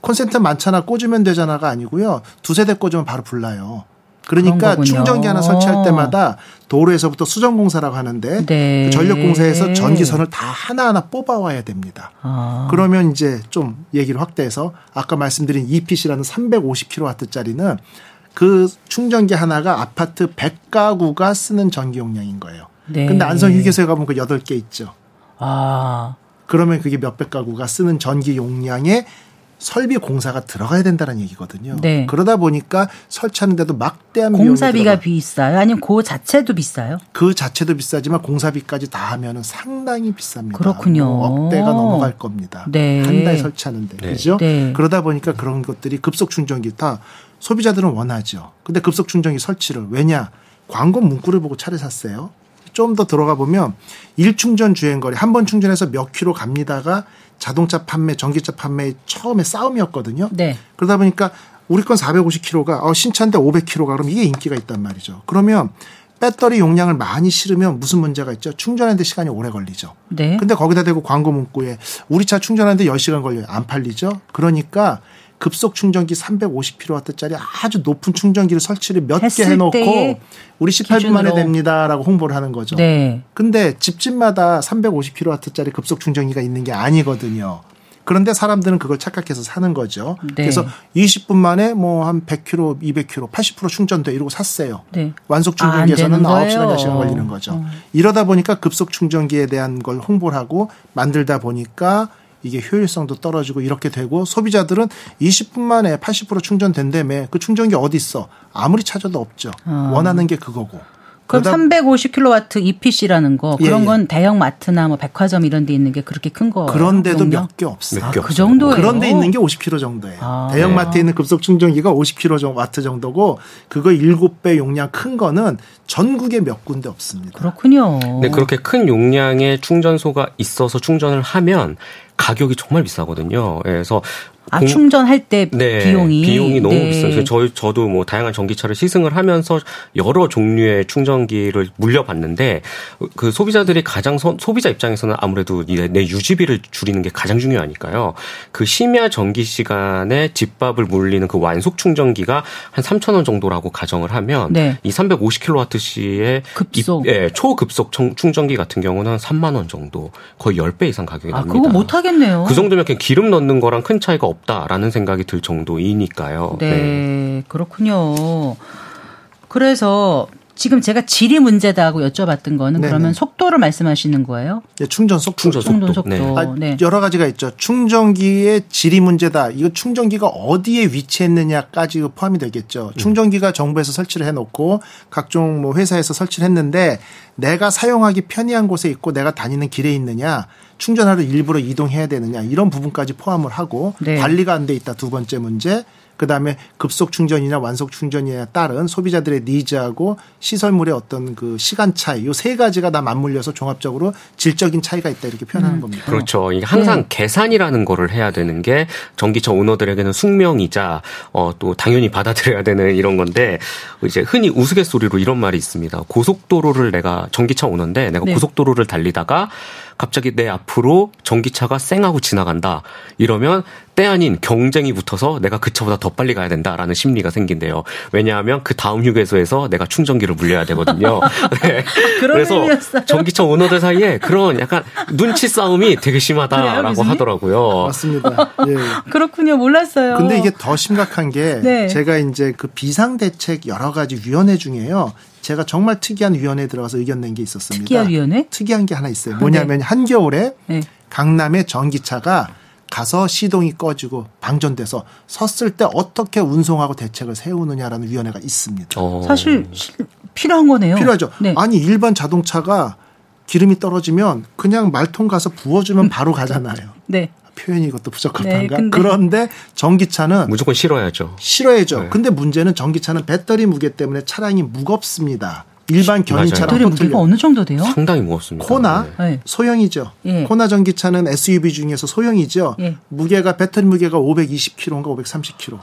콘센트 많잖아 꽂으면 되잖아가 아니고요. 두세 대 꽂으면 바로 불나요. 그러니까 충전기 하나 설치할 때마다 도로에서부터 수정공사라고 하는데 네. 그 전력공사에서 전기선을 다 하나하나 뽑아와야 됩니다. 아. 그러면 이제 좀 얘기를 확대해서 아까 말씀드린 EPC라는 350kW짜리는 그 충전기 하나가 아파트 100가구가 쓰는 전기 용량인 거예요. 네. 근데 안성 휴게소에 가면 그 8개 있죠. 아. 그러면 그게 몇백 가구가 쓰는 전기 용량의 설비 공사가 들어가야 된다는 얘기거든요. 네. 그러다 보니까 설치하는데도 막대한 공사비가 비싸요? 아니면 그 자체도 비싸요? 그 자체도 비싸지만 공사비까지 다 하면은 상당히 비쌉니다. 그렇군요. 뭐 억대가 넘어갈 겁니다. 네. 한달 설치하는데. 네. 그죠? 네. 그러다 보니까 그런 것들이 급속 충전기 다 소비자들은 원하죠. 근데 급속 충전기 설치를 왜냐? 광고 문구를 보고 차를 샀어요. 좀 더 들어가 보면 1충전 주행거리 한 번 충전해서 몇 킬로 갑니다가 자동차 판매, 전기차 판매 처음에 싸움이었거든요. 네. 그러다 보니까 우리 건 450km가 어, 신차인데 500km가 그럼 이게 인기가 있단 말이죠. 그러면 배터리 용량을 많이 실으면 무슨 문제가 있죠? 충전하는데 시간이 오래 걸리죠. 네. 근데 거기다 대고 광고 문구에 우리 차 충전하는데 10시간 걸려요. 안 팔리죠? 그러니까 급속 충전기 350kW짜리 아주 높은 충전기를 설치를 몇 개 해놓고 우리 18분 만에 됩니다라고 홍보를 하는 거죠. 네. 근데 집집마다 350kW짜리 급속 충전기가 있는 게 아니거든요. 그런데 사람들은 그걸 착각해서 사는 거죠. 네. 그래서 20분 만에 뭐 한 100km, 200km, 80% 충전돼 이러고 샀어요. 네. 완속 충전기에서는 아, 9시간, 10시간 걸리는 거죠. 어. 이러다 보니까 급속 충전기에 대한 걸 홍보를 하고 만들다 보니까 이게 효율성도 떨어지고 이렇게 되고 소비자들은 20분 만에 80% 충전된다며 그 충전기 어디 있어? 아무리 찾아도 없죠. 어. 원하는 게 그거고. 그럼 350kW EPC라는 거 그런 예, 예. 건 대형 마트나 뭐 백화점 이런 데 있는 게 그렇게 큰 거. 그런데도 몇 개 없어요. 아, 그 정도예요. 그런데 있는 게 50kW 정도예요. 아, 대형 네. 마트에 있는 급속 충전기가 50kW 정도고 그거 7배 용량 큰 거는 전국에 몇 군데 없습니다. 그렇군요. 네, 그렇게 큰 용량의 충전소가 있어서 충전을 하면 가격이 정말 비싸거든요. 예, 그래서 아, 공... 충전할 때 네, 비용이 비용이 너무 네. 비싸요. 저희 저도 뭐 다양한 전기차를 시승을 하면서 여러 종류의 충전기를 물려봤는데 그 소비자들이 가장 소, 소비자 입장에서는 아무래도 내, 내 유지비를 줄이는 게 가장 중요하니까요. 그 심야 전기 시간에 집밥을 물리는 그 완속 충전기가 한 3천 원 정도라고 가정을 하면 네. 이 350kWh의 급속 예, 초급속 충전기 같은 경우는 한 3만 원 정도 거의 10배 이상 가격이 아, 납니다. 그거 못 하겠네요. 그 정도면 그냥 기름 넣는 거랑 큰 차이가 없 다라는 생각이 들 정도이니까요. 네, 네. 그렇군요. 그래서 지금 제가 질이 문제다고 여쭤봤던 거는 네네. 그러면 속도를 말씀하시는 거예요? 네, 충전 속도. 충전 속도. 충전 속도. 네. 아, 네. 여러 가지가 있죠. 충전기의 질이 문제다. 이거 충전기가 어디에 위치했느냐까지 포함이 되겠죠. 음. 충전기가 정부에서 설치를 해놓고 각종 뭐 회사에서 설치를 했는데 내가 사용하기 편리한 곳에 있고 내가 다니는 길에 있느냐 충전하러 일부러 이동해야 되느냐 이런 부분까지 포함을 하고 네. 관리가 안 돼 있다 두 번째 문제 그다음에 급속 충전이나 완속 충전이에 따른 소비자들의 니즈하고 시설물의 어떤 그 시간 차이 요 세 가지가 다 맞물려서 종합적으로 질적인 차이가 있다 이렇게 표현하는 음. 겁니다. 그렇죠. 이게 항상 네. 계산이라는 거를 해야 되는 게 전기차 오너들에게는 숙명이자 어, 또 당연히 받아들여야 되는 이런 건데 이제 흔히 우스갯소리로 이런 말이 있습니다. 고속도로를 내가 전기차 오는데 내가 네. 고속도로를 달리다가 갑자기 내 앞으로 전기차가 쌩하고 지나간다. 이러면 때 아닌 경쟁이 붙어서 내가 그 차보다 더 빨리 가야 된다라는 심리가 생긴대요. 왜냐하면 그 다음 휴게소에서 내가 충전기를 물려야 되거든요. 네. 아, 그래서 의미였어요? 전기차 오너들 사이에 그런 약간 눈치 싸움이 되게 심하다라고 그래요, 하더라고요. 맞습니다. 예. 그렇군요. 몰랐어요. 근데 이게 더 심각한 게 네. 제가 이제 그 비상대책 여러 가지 위원회 중에요. 제가 정말 특이한 위원회에 들어가서 의견 낸 게 있었습니다. 특이한 위원회? 특이한 게 하나 있어요. 뭐냐면 네. 한겨울에 네. 강남의 전기차가 가서 시동이 꺼지고 방전돼서 섰을 때 어떻게 운송하고 대책을 세우느냐라는 위원회가 있습니다. 어. 사실 필요한 거네요. 필요하죠. 네. 아니 일반 자동차가 기름이 떨어지면 그냥 말통 가서 부어주면 바로 가잖아요. 네. 표현이 이것도 부적합한가? 네, 그런데 전기차는 무조건 실어야죠. 실어야죠. 네. 근데 문제는 전기차는 배터리 무게 때문에 차량이 무겁습니다. 일반 견인차랑 배터리 무게가 어느 정도 돼요? 상당히 무겁습니다. 코나 네. 소형이죠. 예. 코나 전기차는 SUV 중에서 소형이죠. 예. 무게가 배터리 무게가 520kg인가 530kg.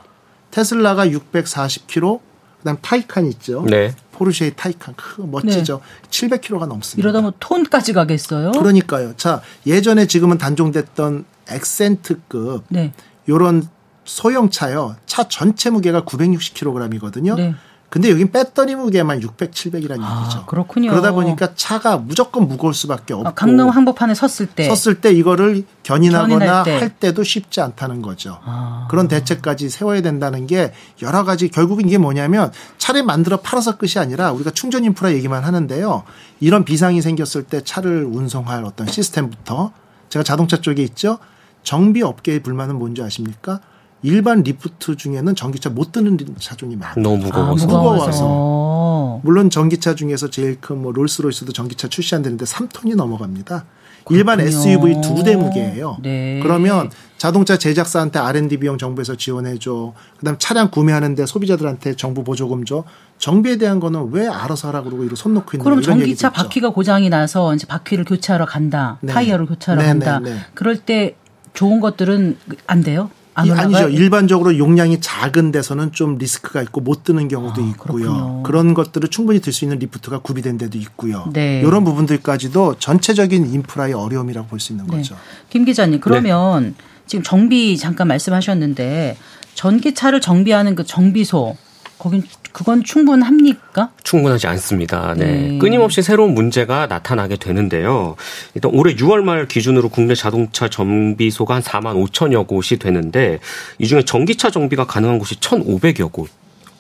테슬라가 640kg. 그다음 타이칸 있죠. 네. 포르쉐의 타이칸 크 멋지죠. 네. 700kg가 넘습니다. 이러다 뭐 톤까지 가겠어요? 그러니까요. 자 예전에 지금은 단종됐던 엑센트급 네. 요런 소형 차요. 차 전체 무게가 960kg이거든요. 네. 근데 여긴 배터리 무게만 600, 700이라는 아, 얘기죠. 그렇군요. 그러다 보니까 차가 무조건 무거울 수밖에 없고. 아, 강릉 한복판에 섰을 때. 섰을 때 이거를 견인하거나 때. 할 때도 쉽지 않다는 거죠. 아. 그런 대책까지 세워야 된다는 게 여러 가지 결국은 이게 뭐냐면 차를 만들어 팔아서 끝이 아니라 우리가 충전 인프라 얘기만 하는데요. 이런 비상이 생겼을 때 차를 운송할 어떤 시스템부터 제가 자동차 쪽에 있죠. 정비 업계의 불만은 뭔지 아십니까? 일반 리프트 중에는 전기차 못 드는 차종이 많아요. 너무 무거워서. 아, 무거워서. 물론 전기차 중에서 제일 큰 뭐 롤스로이스도 전기차 출시 안 되는데 3톤이 넘어갑니다. 그렇군요. 일반 SUV 두 대 무게예요. 네. 그러면 자동차 제작사한테 R&D 비용 정부에서 지원해 줘. 그다음 차량 구매하는데 소비자들한테 정부 보조금 줘. 정비에 대한 거는 왜 알아서 하라고 그러고 이거 손 놓고 있는 그럼 전기차 바퀴가 고장이 나서 이제 바퀴를 교체하러 간다. 네. 타이어를 교체하러 네, 간다. 네, 네. 그럴 때 좋은 것들은 안 돼요? 안 아니죠. 일반적으로 용량이 작은 데서는 좀 리스크가 있고 못 드는 경우도 아, 있고요. 그렇군요. 그런 것들을 충분히 들 수 있는 리프트가 구비된 데도 있고요. 네. 이런 부분들까지도 전체적인 인프라의 어려움이라고 볼 수 있는 네. 거죠. 김 기자님, 그러면 네. 지금 정비 잠깐 말씀하셨는데 전기차를 정비하는 그 정비소 거긴 그건 충분합니까? 충분하지 않습니다. 네. 네. 끊임없이 새로운 문제가 나타나게 되는데요. 일단 올해 6월 말 기준으로 국내 자동차 정비소가 한 4만 5천여 곳이 되는데 이 중에 전기차 정비가 가능한 곳이 1,500여 곳.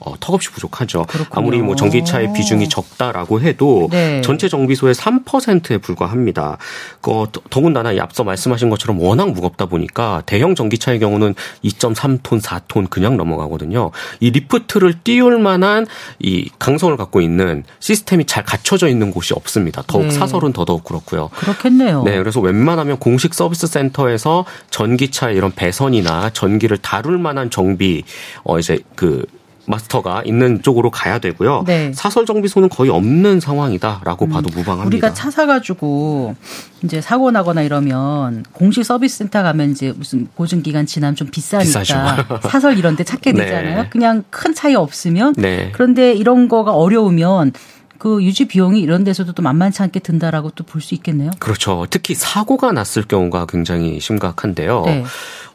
어, 턱없이 부족하죠. 그렇군요. 아무리 뭐 전기차의 비중이 적다라고 해도 네. 전체 정비소의 3%에 불과합니다. 그 더군다나 앞서 말씀하신 것처럼 워낙 무겁다 보니까 대형 전기차의 경우는 2.3톤, 4톤 그냥 넘어가거든요. 이 리프트를 띄울 만한 이 강성을 갖고 있는 시스템이 잘 갖춰져 있는 곳이 없습니다. 더욱 네. 사설은 더더욱 그렇고요. 그렇겠네요. 네, 그래서 웬만하면 공식 서비스 센터에서 전기차의 이런 배선이나 전기를 다룰 만한 정비 어 이제 그 마스터가 있는 쪽으로 가야 되고요. 네. 사설 정비소는 거의 없는 상황이다라고 음, 봐도 무방합니다. 우리가 차 사가지고 이제 사고 나거나 이러면 공식 서비스 센터 가면 이제 무슨 보증 기간 지나면 좀 비싸니까 사설 이런 데 찾게 네. 되잖아요. 네. 그냥 큰 차이 없으면 네. 그런데 이런 거가 어려우면 그 유지 비용이 이런 데서도 또 만만치 않게 든다라고 또 볼 수 있겠네요. 그렇죠. 특히 사고가 났을 경우가 굉장히 심각한데요. 네.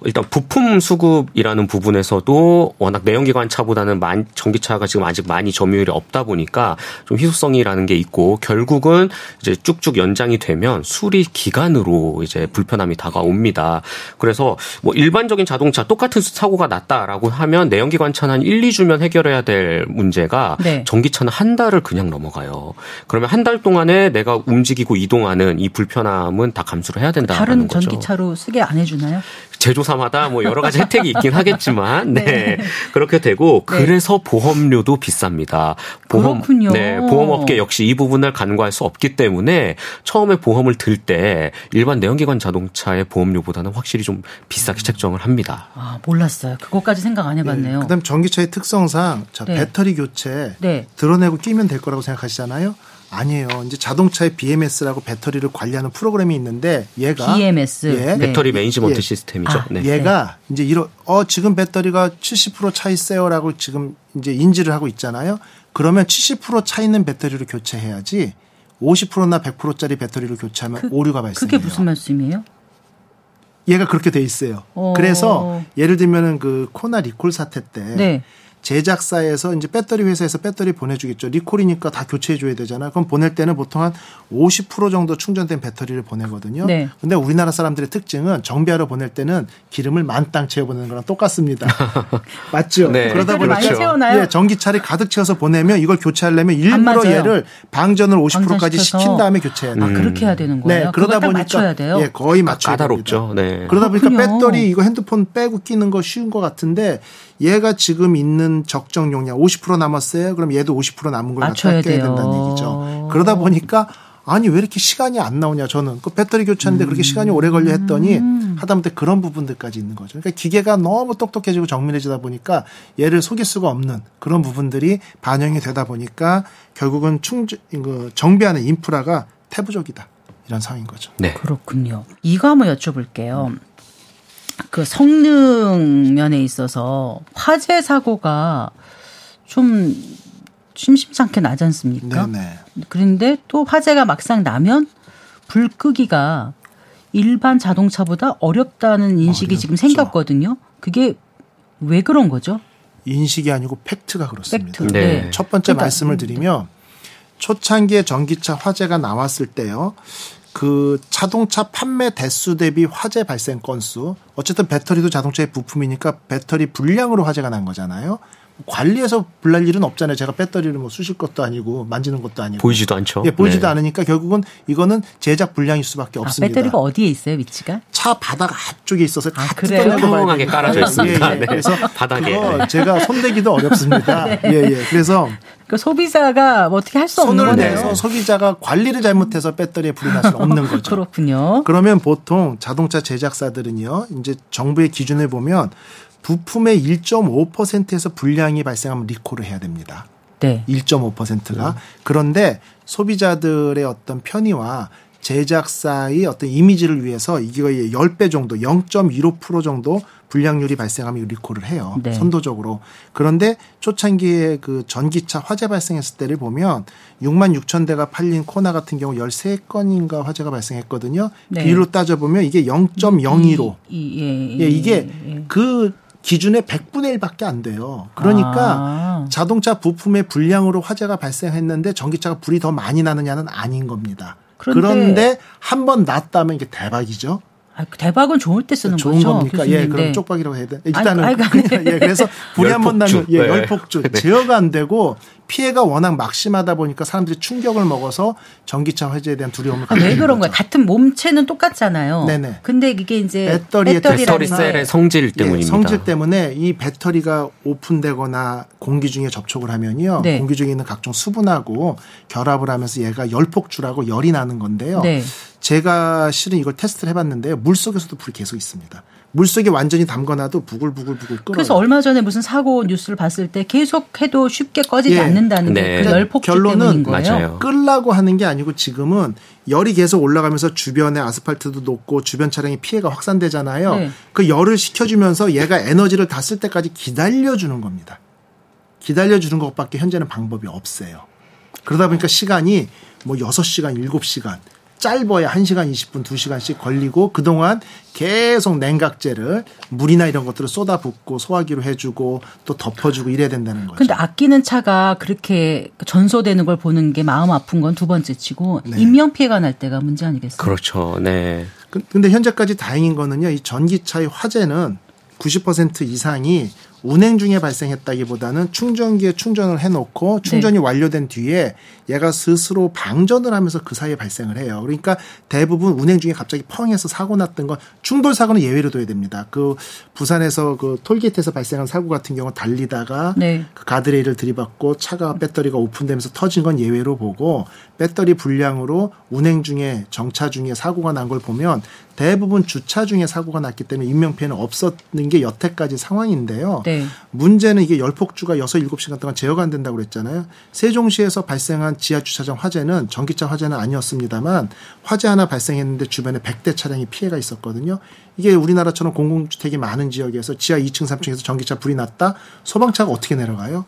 일단 부품 수급이라는 부분에서도 워낙 내연기관 차보다는 전기차가 지금 아직 많이 점유율이 없다 보니까 좀 희소성이라는 게 있고 결국은 이제 쭉쭉 연장이 되면 수리 기간으로 이제 불편함이 다가옵니다. 그래서 뭐 일반적인 자동차 똑같은 사고가 났다라고 하면 내연기관 차는 한 1, 2주면 해결해야 될 문제가 네. 전기차는 한 달을 그냥 넘어가 요. 그러면 한 달 동안에 내가 움직이고 이동하는 이 불편함은 다 감수를 해야 된다는 거죠. 다른 전기차로 쓰게 안 해주나요? 제조사마다 뭐 여러 가지 혜택이 있긴 하겠지만 네. 네. 그렇게 되고 네. 그래서 보험료도 비쌉니다. 보험 그렇군요. 네, 보험업계 역시 이 부분을 간과할 수 없기 때문에 처음에 보험을 들 때 일반 내연기관 자동차의 보험료보다는 확실히 좀 비싸게 책정을 합니다. 아, 몰랐어요. 그것까지 생각 안 해봤네요. 네. 그다음 전기차의 특성상 자, 네. 배터리 교체 네. 드러내고 끼면 될 거라고 생각하시잖아요. 아니에요. 이제 자동차의 BMS라고 배터리를 관리하는 프로그램이 있는데 얘가 BMS 예, 네. 배터리 매니지먼트 예. 시스템이죠. 아, 네. 얘가 이제 이런 어 지금 배터리가 70%차 있어요라고 지금 이제 인지를 하고 있잖아요. 그러면 70%차 있는 배터리를 교체해야지 50%나 100%짜리 배터리를 교체하면 그, 오류가 발생해요. 그게 무슨 말씀이에요? 얘가 그렇게 돼 있어요. 오. 어. 그래서 예를 들면은 그 코나 리콜 사태 때 네. 제작사에서 이제 배터리 회사에서 배터리 보내주겠죠. 리콜이니까 다 교체해줘야 되잖아요. 그럼 보낼 때는 보통 한 50% 정도 충전된 배터리를 보내거든요. 네. 근데 우리나라 사람들의 특징은 정비하러 보낼 때는 기름을 만땅 채워 보내는 거랑 똑같습니다. 맞죠? 네. 그러다 보니까 예, 전기차를 가득 채워서 보내면 이걸 교체하려면 일부러 얘를 방전을 50%까지 시킨 다음에 교체해야 돼요. 아, 그렇게 해야 되는 거예요? 네. 그러다 보니까 맞춰야 돼요? 예, 거의 맞춰야 까다롭죠. 네. 그러다 보니까 배터리 이거 핸드폰 빼고 끼는 거 쉬운 것 같은데 얘가 지금 있는 적정 용량 50% 남았어요. 그럼 얘도 50% 남은 걸 갖다 껴야 된다는 얘기죠. 그러다 보니까 아니 왜 이렇게 시간이 안 나오냐 저는 그 배터리 교체하는데 음. 그렇게 시간이 오래 걸려 했더니 하다못해 그런 부분들까지 있는 거죠. 그러니까 기계가 너무 똑똑해지고 정밀해지다 보니까 얘를 속일 수가 없는 그런 부분들이 반영이 되다 보니까 결국은 충전 그 정비하는 인프라가 태부적이다 이런 상황인 거죠. 네. 그렇군요. 이거 한번 여쭤볼게요. 음. 그 성능 면에 있어서 화재 사고가 좀 심심치 않게 나지 않습니까? 네네. 그런데 또 화재가 막상 나면 불 끄기가 일반 자동차보다 어렵다는 인식이 어렵죠. 지금 생겼거든요. 그게 왜 그런 거죠? 인식이 아니고 팩트가 그렇습니다. 팩트. 네. 첫 번째 그러니까, 말씀을 드리면 초창기에 전기차 화재가 나왔을 때요. 그 자동차 판매 대수 대비 화재 발생 건수 어쨌든 배터리도 자동차의 부품이니까 배터리 불량으로 화재가 난 거잖아요. 관리해서 불날 일은 없잖아요. 제가 배터리를 뭐 쑤실 것도 아니고 만지는 것도 아니고 보이지도 않죠. 예, 보이지도 네. 않으니까 결국은 이거는 제작 불량일 수밖에 아, 없습니다. 배터리가 어디에 있어요, 위치가? 차 바닥 앞쪽에 있어서 아, 그래요? 평평하게 깔아져 있습니다. 예, 예. 네. 그래서 바닥에 제가 손대기도 어렵습니다. 네. 예, 예. 그래서 그 소비자가 뭐 어떻게 할 수 없는 거네요. 내서 소비자가 관리를 잘못해서 배터리에 불이 날 수는 없는 거죠. 그렇군요. 그러면 보통 자동차 제작사들은요, 이제 정부의 기준을 보면 부품의 1.5%에서 불량이 발생하면 리콜을 해야 됩니다. 네. 1.5%가. 네. 그런데 소비자들의 어떤 편의와 제작사의 어떤 이미지를 위해서 이게 10배 정도, 0.15% 정도 불량률이 발생하면 리콜을 해요. 네. 선도적으로. 그런데 초창기에 그 전기차 화재 발생했을 때를 보면 6만 6천 대가 팔린 코나 같은 경우 13건인가 화재가 발생했거든요. 네. 비율로 따져보면 이게 0.02로. 이, 예, 예, 예, 이게 예. 그 기준의 100분의 1밖에 안 돼요. 그러니까 아. 자동차 부품의 불량으로 화재가 발생했는데 전기차가 불이 더 많이 나느냐는 아닌 겁니다. 그런데, 한번 났다면 이게 대박이죠. 아, 그 대박은 좋을 때 쓰는 좋은 거죠. 겁니까? 교수님. 예, 그럼 쪽박이라고 해야 돼. 일단은 아니, 아니, 예, 그래서 불이 한 번 나면 예, 네. 열폭주 네. 제어가 안 되고 피해가 워낙 막심하다 보니까 사람들이 충격을 먹어서 전기차 화재에 대한 두려움을 아, 왜 그런 거야? 같은 몸체는 똑같잖아요. 네네. 근데 이게 이제 배터리의 배터리 셀의 성질 때문입니다. 예, 성질 때문에 이 배터리가 오픈되거나 공기 중에 접촉을 하면요. 네. 공기 중에 있는 각종 수분하고 결합을 하면서 얘가 열폭주라고 열이 나는 건데요. 네. 제가 실은 이걸 테스트를 해봤는데요. 물 속에서도 불이 계속 있습니다. 물 속에 완전히 담궈놔도 부글부글부글 끓어요. 그래서 얼마 전에 무슨 사고 뉴스를 봤을 때 계속 해도 쉽게 꺼지지 예. 않는다는 네. 그 열폭주 결론은 거예요. 맞아요. 끌라고 하는 게 아니고 지금은 열이 계속 올라가면서 주변에 아스팔트도 높고 주변 차량이 피해가 확산되잖아요. 네. 그 열을 식혀주면서 얘가 에너지를 다 쓸 때까지 기다려주는 겁니다. 기다려주는 것밖에 현재는 방법이 없어요. 그러다 보니까 시간이 뭐 6시간, 7시간 짧아야 1시간 20분, 2시간씩 걸리고 그동안 계속 냉각제를 물이나 이런 것들을 쏟아붓고 소화기로 해주고 또 덮어주고 이래야 된다는 거죠. 근데 아끼는 차가 그렇게 전소되는 걸 보는 게 마음 아픈 건 두 번째 치고 네. 인명 피해가 날 때가 문제 아니겠어요? 그렇죠. 네. 그, 근데 현재까지 다행인 거는요. 이 전기차의 화재는 90% 이상이 운행 중에 발생했다기보다는 충전기에 충전을 해놓고 충전이 네. 완료된 뒤에 얘가 스스로 방전을 하면서 그 사이에 발생을 해요. 그러니까 대부분 운행 중에 갑자기 펑해서 사고 났던 건 충돌 사고는 예외로 둬야 됩니다. 그 부산에서 그 톨게이트에서 발생한 사고 같은 경우 달리다가 네. 그 가드레일을 들이받고 차가 배터리가 오픈되면서 터진 건 예외로 보고 배터리 불량으로 운행 중에 정차 중에 사고가 난 걸 보면 대부분 주차 중에 사고가 났기 때문에 인명피해는 없었는 게 여태까지 상황인데요. 네. 문제는 이게 열폭주가 6, 7시간 동안 제어가 안 된다고 그랬잖아요. 세종시에서 발생한 지하 주차장 화재는 전기차 화재는 아니었습니다만 화재 하나 발생했는데 주변에 100대 차량이 피해가 있었거든요. 이게 우리나라처럼 공공주택이 많은 지역에서 지하 2층, 3층에서 전기차 불이 났다. 소방차가 어떻게 내려가요?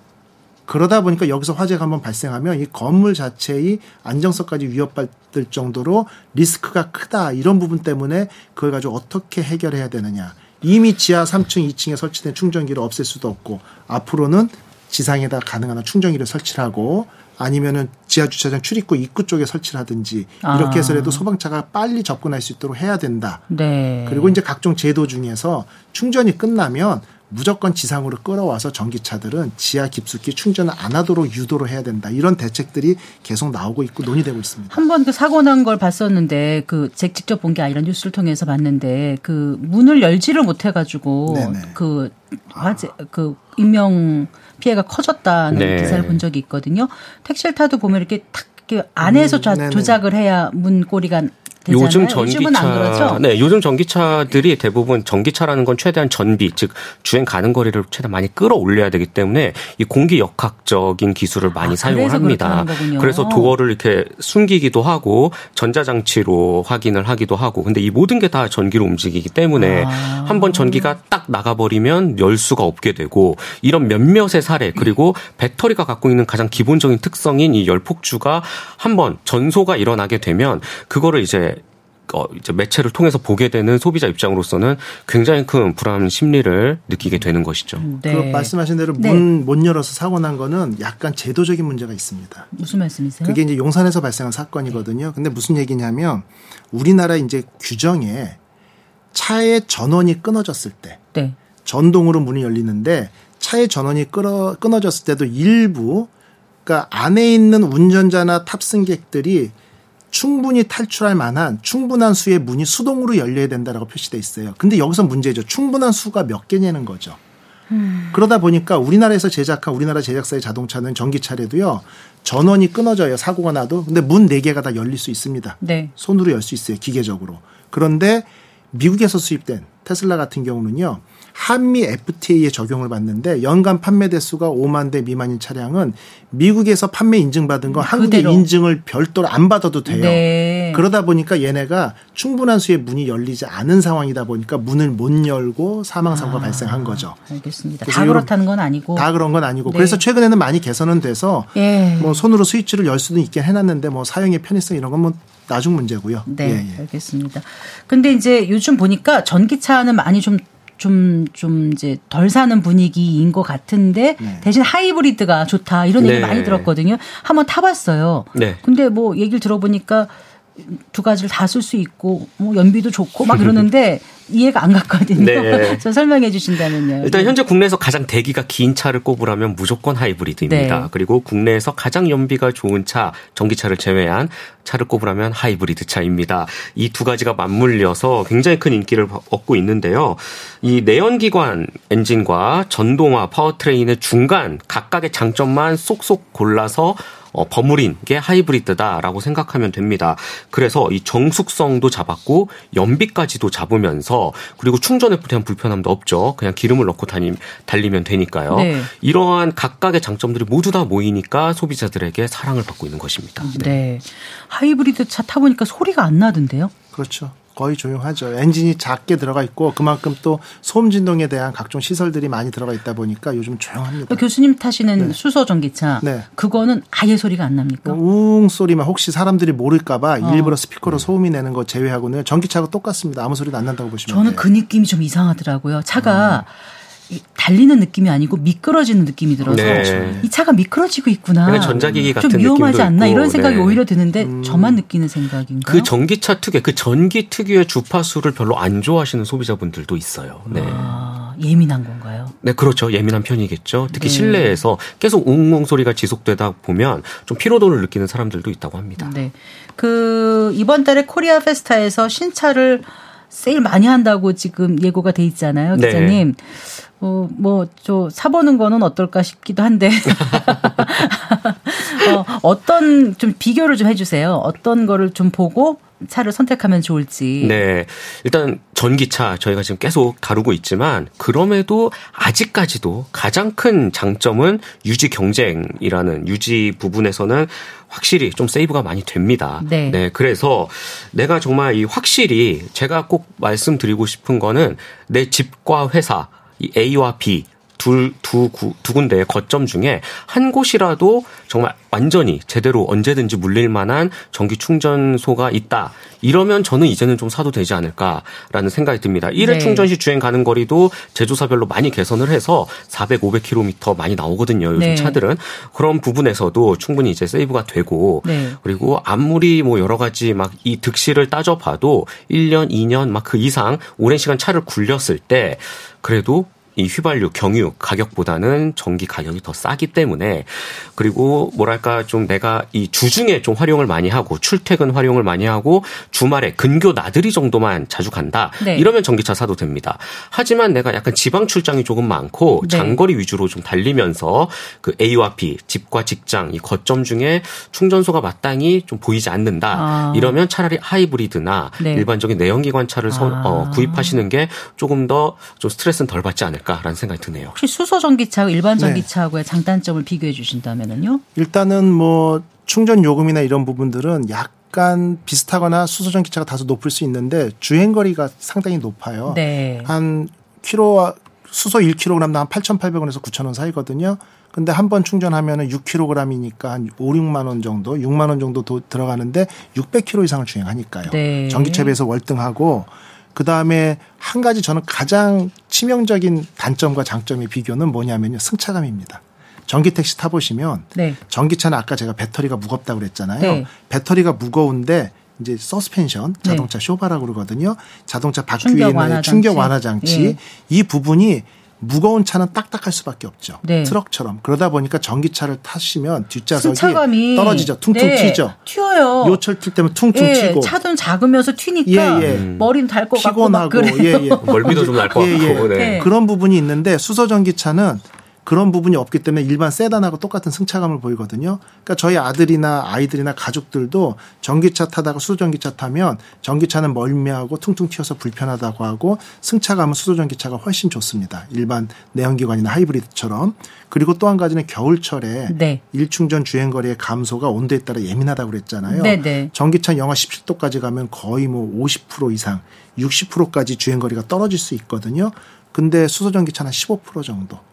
그러다 보니까 여기서 화재가 한번 발생하면 이 건물 자체의 안정성까지 위협받을 정도로 리스크가 크다. 이런 부분 때문에 그걸 가지고 어떻게 해결해야 되느냐. 이미 지하 3층, 2층에 설치된 충전기를 없앨 수도 없고 앞으로는 지상에다 가능한 한 충전기를 설치하고 아니면은 지하 주차장 출입구 입구 쪽에 설치를 하든지 이렇게 아. 해서라도 소방차가 빨리 접근할 수 있도록 해야 된다. 네. 그리고 이제 각종 제도 중에서 충전이 끝나면 무조건 지상으로 끌어와서 전기차들은 지하 깊숙이 충전을 안 하도록 유도를 해야 된다. 이런 대책들이 계속 나오고 있고 논의되고 있습니다. 한 번 그 사고 난 걸 봤었는데 그 제 직접 본 게 아니라 뉴스를 통해서 봤는데 그 문을 열지를 못해 가지고 그 화재 그 인명 피해가 커졌다는 네. 기사를 본 적이 있거든요. 택시를 타도 보면 이렇게 탁 안에서 음, 조작을 해야 문고리가 되잖아요. 요즘 전기차 네, 요즘 전기차들이 대부분 전기차라는 건 최대한 전비 즉 주행 가능 거리를 최대한 많이 끌어올려야 되기 때문에 이 공기 역학적인 기술을 많이 아, 사용을 합니다. 그래서 도어를 이렇게 숨기기도 하고 전자 장치로 확인을 하기도 하고 근데 이 모든 게 다 전기로 움직이기 때문에 아. 한번 전기가 딱 나가버리면 열 수가 없게 되고 이런 몇몇의 사례 그리고 배터리가 갖고 있는 가장 기본적인 특성인 이 열폭주가 한번 전소가 일어나게 되면 그거를 이제 어, 이제 매체를 통해서 보게 되는 소비자 입장으로서는 굉장히 큰 불안 심리를 느끼게 되는 것이죠. 음, 네. 그 말씀하신 대로 네. 문못 열어서 사고 난 거는 약간 제도적인 문제가 있습니다. 무슨 말씀이세요? 그게 이제 용산에서 발생한 사건이거든요. 근데 무슨 얘기냐면 우리나라 이제 규정에 차의 전원이 끊어졌을 때 네. 전동으로 문이 열리는데 차의 전원이 끊어, 끊어졌을 때도 일부 그러니까 안에 있는 운전자나 탑승객들이 충분히 탈출할 만한 충분한 수의 문이 수동으로 열려야 된다라고 표시돼 있어요. 근데 여기서 문제죠. 충분한 수가 몇 개냐는 거죠. 음. 그러다 보니까 우리나라에서 제작한 우리나라 제작사의 자동차는 전기차래도요. 전원이 끊어져요. 사고가 나도. 근데 문 4개가 다 열릴 수 있습니다. 네. 손으로 열 수 있어요. 기계적으로. 그런데 미국에서 수입된 테슬라 같은 경우는요. 한미 FTA에 적용을 받는데 연간 판매 대수가 5만 대 미만인 차량은 미국에서 판매 인증받은 거 한국에 인증을 별도로 안 받아도 돼요. 네. 그러다 보니까 얘네가 충분한 수의 문이 열리지 않은 상황이다 보니까 문을 못 열고 사망 사고가 아, 발생한 거죠. 알겠습니다. 다 그렇다는 건 아니고 다 그런 건 아니고 네. 그래서 최근에는 많이 개선은 돼서 예. 뭐 손으로 스위치를 열 수도 있긴 해놨는데 뭐 사용의 편의성 이런 건뭐 나중 문제고요. 네, 예, 예. 알겠습니다. 근데 이제 요즘 보니까 전기차는 많이 좀 좀, 좀 이제 덜 사는 분위기인 것 같은데 네. 대신 하이브리드가 좋다 이런 얘기 네. 많이 들었거든요. 한번 타봤어요. 네. 근데 뭐 얘기를 들어보니까 두 가지를 다 쓸 수 있고 뭐 연비도 좋고 막 그러는데 이해가 안 갔거든요. 네. 좀 설명해 주신다면요. 일단 현재 국내에서 가장 대기가 긴 차를 꼽으라면 무조건 하이브리드입니다. 네. 그리고 국내에서 가장 연비가 좋은 차, 전기차를 제외한 차를 꼽으라면 하이브리드 차입니다. 이 두 가지가 맞물려서 굉장히 큰 인기를 얻고 있는데요. 이 내연기관 엔진과 전동화 powertrain의 중간 각각의 장점만 쏙쏙 골라서 어, 버무린 게 하이브리드다라고 생각하면 됩니다. 그래서 이 정숙성도 잡았고 연비까지도 잡으면서 그리고 충전에 대한 불편함도 없죠. 그냥 기름을 넣고 다니, 달리면 되니까요. 네. 이러한 각각의 장점들이 모두 다 모이니까 소비자들에게 사랑을 받고 있는 것입니다. 네. 네. 하이브리드 차 타보니까 소리가 안 나던데요? 그렇죠. 거의 조용하죠. 엔진이 작게 들어가 있고 그만큼 또 소음 진동에 대한 각종 시설들이 많이 들어가 있다 보니까 요즘 조용합니다. 교수님 타시는 네. 수소 전기차 네. 그거는 아예 소리가 안 납니까? 웅 소리만 혹시 사람들이 모를까봐 어. 일부러 스피커로 소음이 내는 거 제외하고는 전기차가 똑같습니다. 아무 소리도 안 난다고 보시면 저는 돼요. 그 느낌이 좀 이상하더라고요. 차가 음. 달리는 느낌이 아니고 미끄러지는 느낌이 들어서 네. 이 차가 미끄러지고 있구나. 전자기기 같은 좀 위험하지 않나 있고. 이런 생각이 네. 오히려 드는데 음. 저만 느끼는 생각인가요? 그 전기차 특유의 그 전기 특유의 주파수를 별로 안 좋아하시는 소비자분들도 있어요. 네. 아, 예민한 건가요? 네, 그렇죠. 예민한 편이겠죠. 특히 네. 실내에서 계속 웅웅 소리가 지속되다 보면 좀 피로도를 느끼는 사람들도 있다고 합니다. 네. 그 이번 달에 코리아 페스타에서 신차를 세일 많이 한다고 지금 예고가 돼 있잖아요, 네. 기자님. 네. 어, 뭐, 저, 사보는 거는 어떨까 싶기도 한데. 어, 어떤, 좀 비교를 좀 해주세요. 어떤 거를 좀 보고 차를 선택하면 좋을지. 네. 일단 전기차 저희가 지금 계속 다루고 있지만 그럼에도 아직까지도 가장 큰 장점은 유지 경쟁이라는 유지 부분에서는 확실히 좀 세이브가 많이 됩니다. 네. 네. 그래서 내가 정말 이 확실히 제가 꼭 말씀드리고 싶은 거는 내 집과 회사 이 A와 B 둘, 두, 두 군데의 거점 중에 한 곳이라도 정말 완전히 제대로 언제든지 물릴 만한 전기 충전소가 있다. 이러면 저는 이제는 좀 사도 되지 않을까라는 생각이 듭니다. 1회 네. 충전 시 주행 가는 거리도 제조사별로 많이 개선을 해서 400, 500km 많이 나오거든요. 요즘 네. 차들은. 그런 부분에서도 충분히 이제 세이브가 되고 네. 그리고 아무리 뭐 여러 가지 막 이 득실을 따져봐도 1년, 2년 막 그 이상 오랜 시간 차를 굴렸을 때 그래도 이 휘발유, 경유 가격보다는 전기 가격이 더 싸기 때문에 그리고 뭐랄까 좀 내가 이 주중에 좀 활용을 많이 하고 출퇴근 활용을 많이 하고 주말에 근교 나들이 정도만 자주 간다. 네. 이러면 전기차 사도 됩니다. 하지만 내가 약간 지방 출장이 조금 많고 네. 장거리 위주로 좀 달리면서 그 A와 B, 집과 직장 이 거점 중에 충전소가 마땅히 좀 보이지 않는다. 아. 이러면 차라리 하이브리드나 네. 일반적인 내연기관 차를 아. 어, 구입하시는 게 조금 더 좀 스트레스는 덜 받지 않을까. 않을까라는 생각이 드네요. 혹시 수소 전기차하고 일반 네. 전기차하고의 네. 장단점을 비교해 주신다면요? 일단은 뭐 충전 요금이나 이런 부분들은 약간 비슷하거나 수소 전기차가 다소 높을 수 있는데 주행 거리가 상당히 높아요. 네. 한 킬로 수소 1kg당 한 8,800원에서 9,000원 사이거든요. 근데 한 번 충전하면은 6kg이니까 한 5, 6만 원 정도, 6만 원 정도 도 들어가는데 600km 이상을 주행하니까요. 네. 전기차에 비해서 월등하고 그 다음에 한 가지 저는 가장 치명적인 단점과 장점의 비교는 뭐냐면요. 승차감입니다. 전기 택시 타보시면 네. 전기차는 아까 제가 배터리가 무겁다고 그랬잖아요. 네. 배터리가 무거운데 이제 서스펜션 네. 자동차 네. 쇼바라고 그러거든요. 자동차 바퀴에 있는 충격 완화 장치 예. 이 부분이 무거운 차는 딱딱할 수밖에 없죠. 네. 트럭처럼. 그러다 보니까 전기차를 타시면 뒷좌석이 승차감이 떨어지죠. 퉁퉁 네. 튀죠. 튀어요. 요철 튈 때면 퉁퉁 예. 튀고. 차도 작으면서 튀니까 예, 예. 머리는 닳것 같고 피곤하고 예, 예. 멀미도 좀 날 것 같고. 예, 예. 네. 그런 부분이 있는데 수소 전기차는 그런 부분이 없기 때문에 일반 세단하고 똑같은 승차감을 보이거든요. 그러니까 저희 아들이나 아이들이나 가족들도 전기차 타다가 수소전기차 타면 전기차는 멀미하고 퉁퉁 튀어서 불편하다고 하고 승차감은 수소전기차가 훨씬 좋습니다. 일반 내연기관이나 하이브리드처럼. 그리고 또 한 가지는 겨울철에 네. 일충전 주행거리의 감소가 온도에 따라 예민하다고 그랬잖아요. 네네. 네. 전기차 영하 17도까지 가면 거의 뭐 50% 이상, 60%까지 주행거리가 떨어질 수 있거든요. 근데 수소전기차는 15% 정도.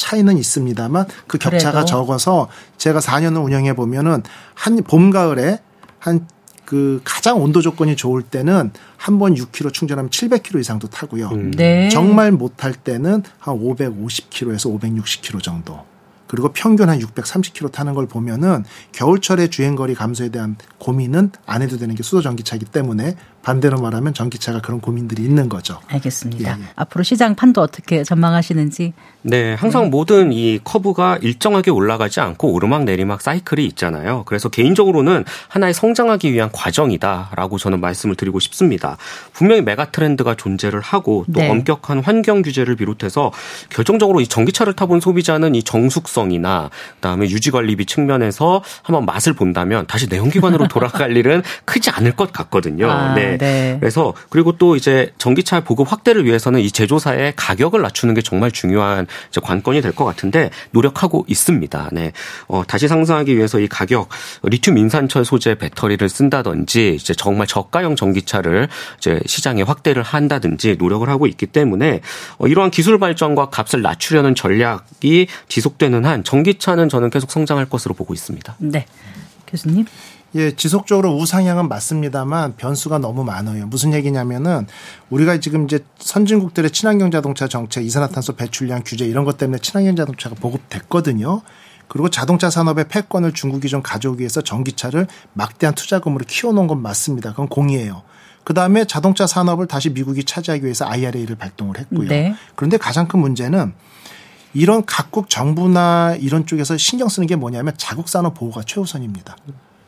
차이는 있습니다만 그 격차가 그래도. 적어서 제가 4년을 운영해 보면은 한 봄 가을에 한 그 가장 온도 조건이 좋을 때는 한 번 6km 충전하면 700km 이상도 타고요. 음. 네. 정말 못할 때는 한 550km에서 560km 정도. 그리고 평균 한 630km 타는 걸 보면은 겨울철에 주행거리 감소에 대한 고민은 안 해도 되는 게 수소 전기차이기 때문에 반대로 말하면 전기차가 그런 고민들이 있는 거죠. 알겠습니다. 예, 예. 앞으로 시장 판도 어떻게 전망하시는지. 네, 항상 네. 모든 이 커브가 일정하게 올라가지 않고 오르막 내리막 사이클이 있잖아요. 그래서 개인적으로는 하나의 성장하기 위한 과정이다라고 저는 말씀을 드리고 싶습니다. 분명히 메가 트렌드가 존재를 하고 또 네. 엄격한 환경 규제를 비롯해서 결정적으로 이 전기차를 타본 소비자는 이 정숙성이나 그다음에 유지 관리비 측면에서 한번 맛을 본다면 다시 내연기관으로 돌아갈 일은 크지 않을 것 같거든요. 아. 네. 네. 그래서 그리고 또 이제 전기차 보급 확대를 위해서는 이 제조사의 가격을 낮추는 게 정말 중요한 관건이 될 것 같은데 노력하고 있습니다. 네. 어, 다시 상승하기 위해서 이 가격 리튬 인산철 소재 배터리를 쓴다든지 이제 정말 저가형 전기차를 이제 시장에 확대를 한다든지 노력을 하고 있기 때문에 어, 이러한 기술 발전과 값을 낮추려는 전략이 지속되는 한 전기차는 저는 계속 성장할 것으로 보고 있습니다. 네. 교수님. 예, 지속적으로 우상향은 맞습니다만 변수가 너무 많아요. 무슨 얘기냐면은 우리가 지금 이제 선진국들의 친환경 자동차 정책, 이산화탄소 배출량 규제 이런 것 때문에 친환경 자동차가 보급됐거든요. 그리고 자동차 산업의 패권을 중국이 좀 가져오기 위해서 전기차를 막대한 투자금으로 키워놓은 건 맞습니다. 그건 공이에요. 그 다음에 자동차 산업을 다시 미국이 차지하기 위해서 IRA를 발동을 했고요. 네. 그런데 가장 큰 문제는 이런 각국 정부나 이런 쪽에서 신경 쓰는 게 뭐냐면 자국 산업 보호가 최우선입니다.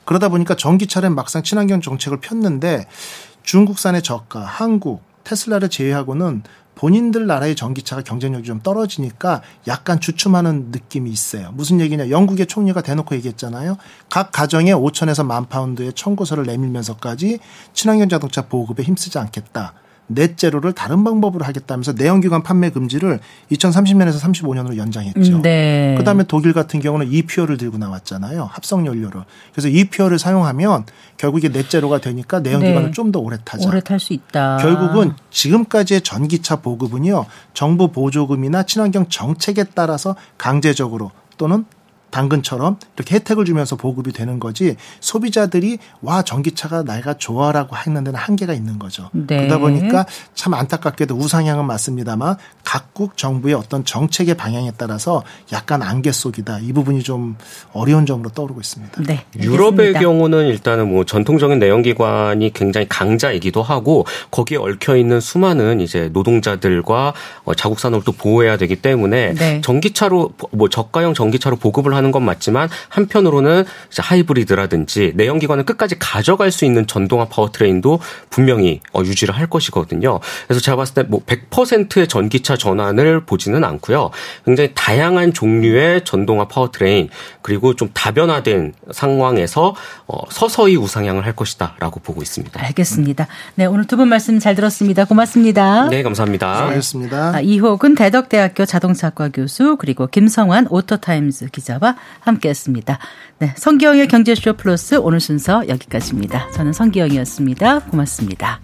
그러다 보니까 전기차는 막상 친환경 정책을 폈는데 중국산의 저가, 한국, 테슬라를 제외하고는 본인들 나라의 전기차가 경쟁력이 좀 떨어지니까 약간 주춤하는 느낌이 있어요. 무슨 얘기냐? 영국의 총리가 대놓고 얘기했잖아요. 각 가정에 5천에서 만 파운드의 청구서를 내밀면서까지 친환경 자동차 보급에 힘쓰지 않겠다. 넷제로를 다른 방법으로 하겠다면서 내연기관 판매 금지를 2030년에서 35년으로 연장했죠. 음, 네. 그다음에 독일 같은 경우는 EPO를 들고 나왔잖아요. 합성 연료를. 그래서 EPO를 사용하면 결국 이게 넷제로가 되니까 내연기관을 네. 좀더 오래 타자. 오래 탈 수 있다. 결국은 지금까지의 전기차 보급은요. 정부 보조금이나 친환경 정책에 따라서 강제적으로 또는 당근처럼 이렇게 혜택을 주면서 보급이 되는 거지 소비자들이 와 전기차가 내가 좋아라고 하는 데는 한계가 있는 거죠. 네. 그러다 보니까 참 안타깝게도 우상향은 맞습니다만 각국 정부의 어떤 정책의 방향에 따라서 약간 안개 속이다 이 부분이 좀 어려운 점으로 떠오르고 있습니다. 네, 유럽의 경우는 일단은 뭐 전통적인 내연기관이 굉장히 강자이기도 하고 거기에 얽혀 있는 수많은 이제 노동자들과 어, 자국 산업을 또 보호해야 되기 때문에 네. 전기차로 뭐 저가형 전기차로 보급을 하는 하는 건 맞지만 한편으로는 하이브리드라든지 내연기관을 끝까지 가져갈 수 있는 전동화 powertrain도 분명히 어, 유지를 할 것이거든요. 그래서 제가 봤을 때 뭐 100%의 전기차 전환을 보지는 않고요. 굉장히 다양한 종류의 전동화 powertrain 그리고 좀 다변화된 상황에서 어, 서서히 우상향을 할 것이다라고 보고 있습니다. 알겠습니다. 네, 오늘 두 분 말씀 잘 들었습니다. 고맙습니다. 네, 감사합니다. 수고하셨습니다. 아, 이호근 대덕대학교 자동차과 교수 그리고 김성환 오토타임즈 기자와 함께했습니다. 네, 성기영의 경제쇼 플러스 오늘 순서 여기까지입니다. 저는 성기영이었습니다. 고맙습니다.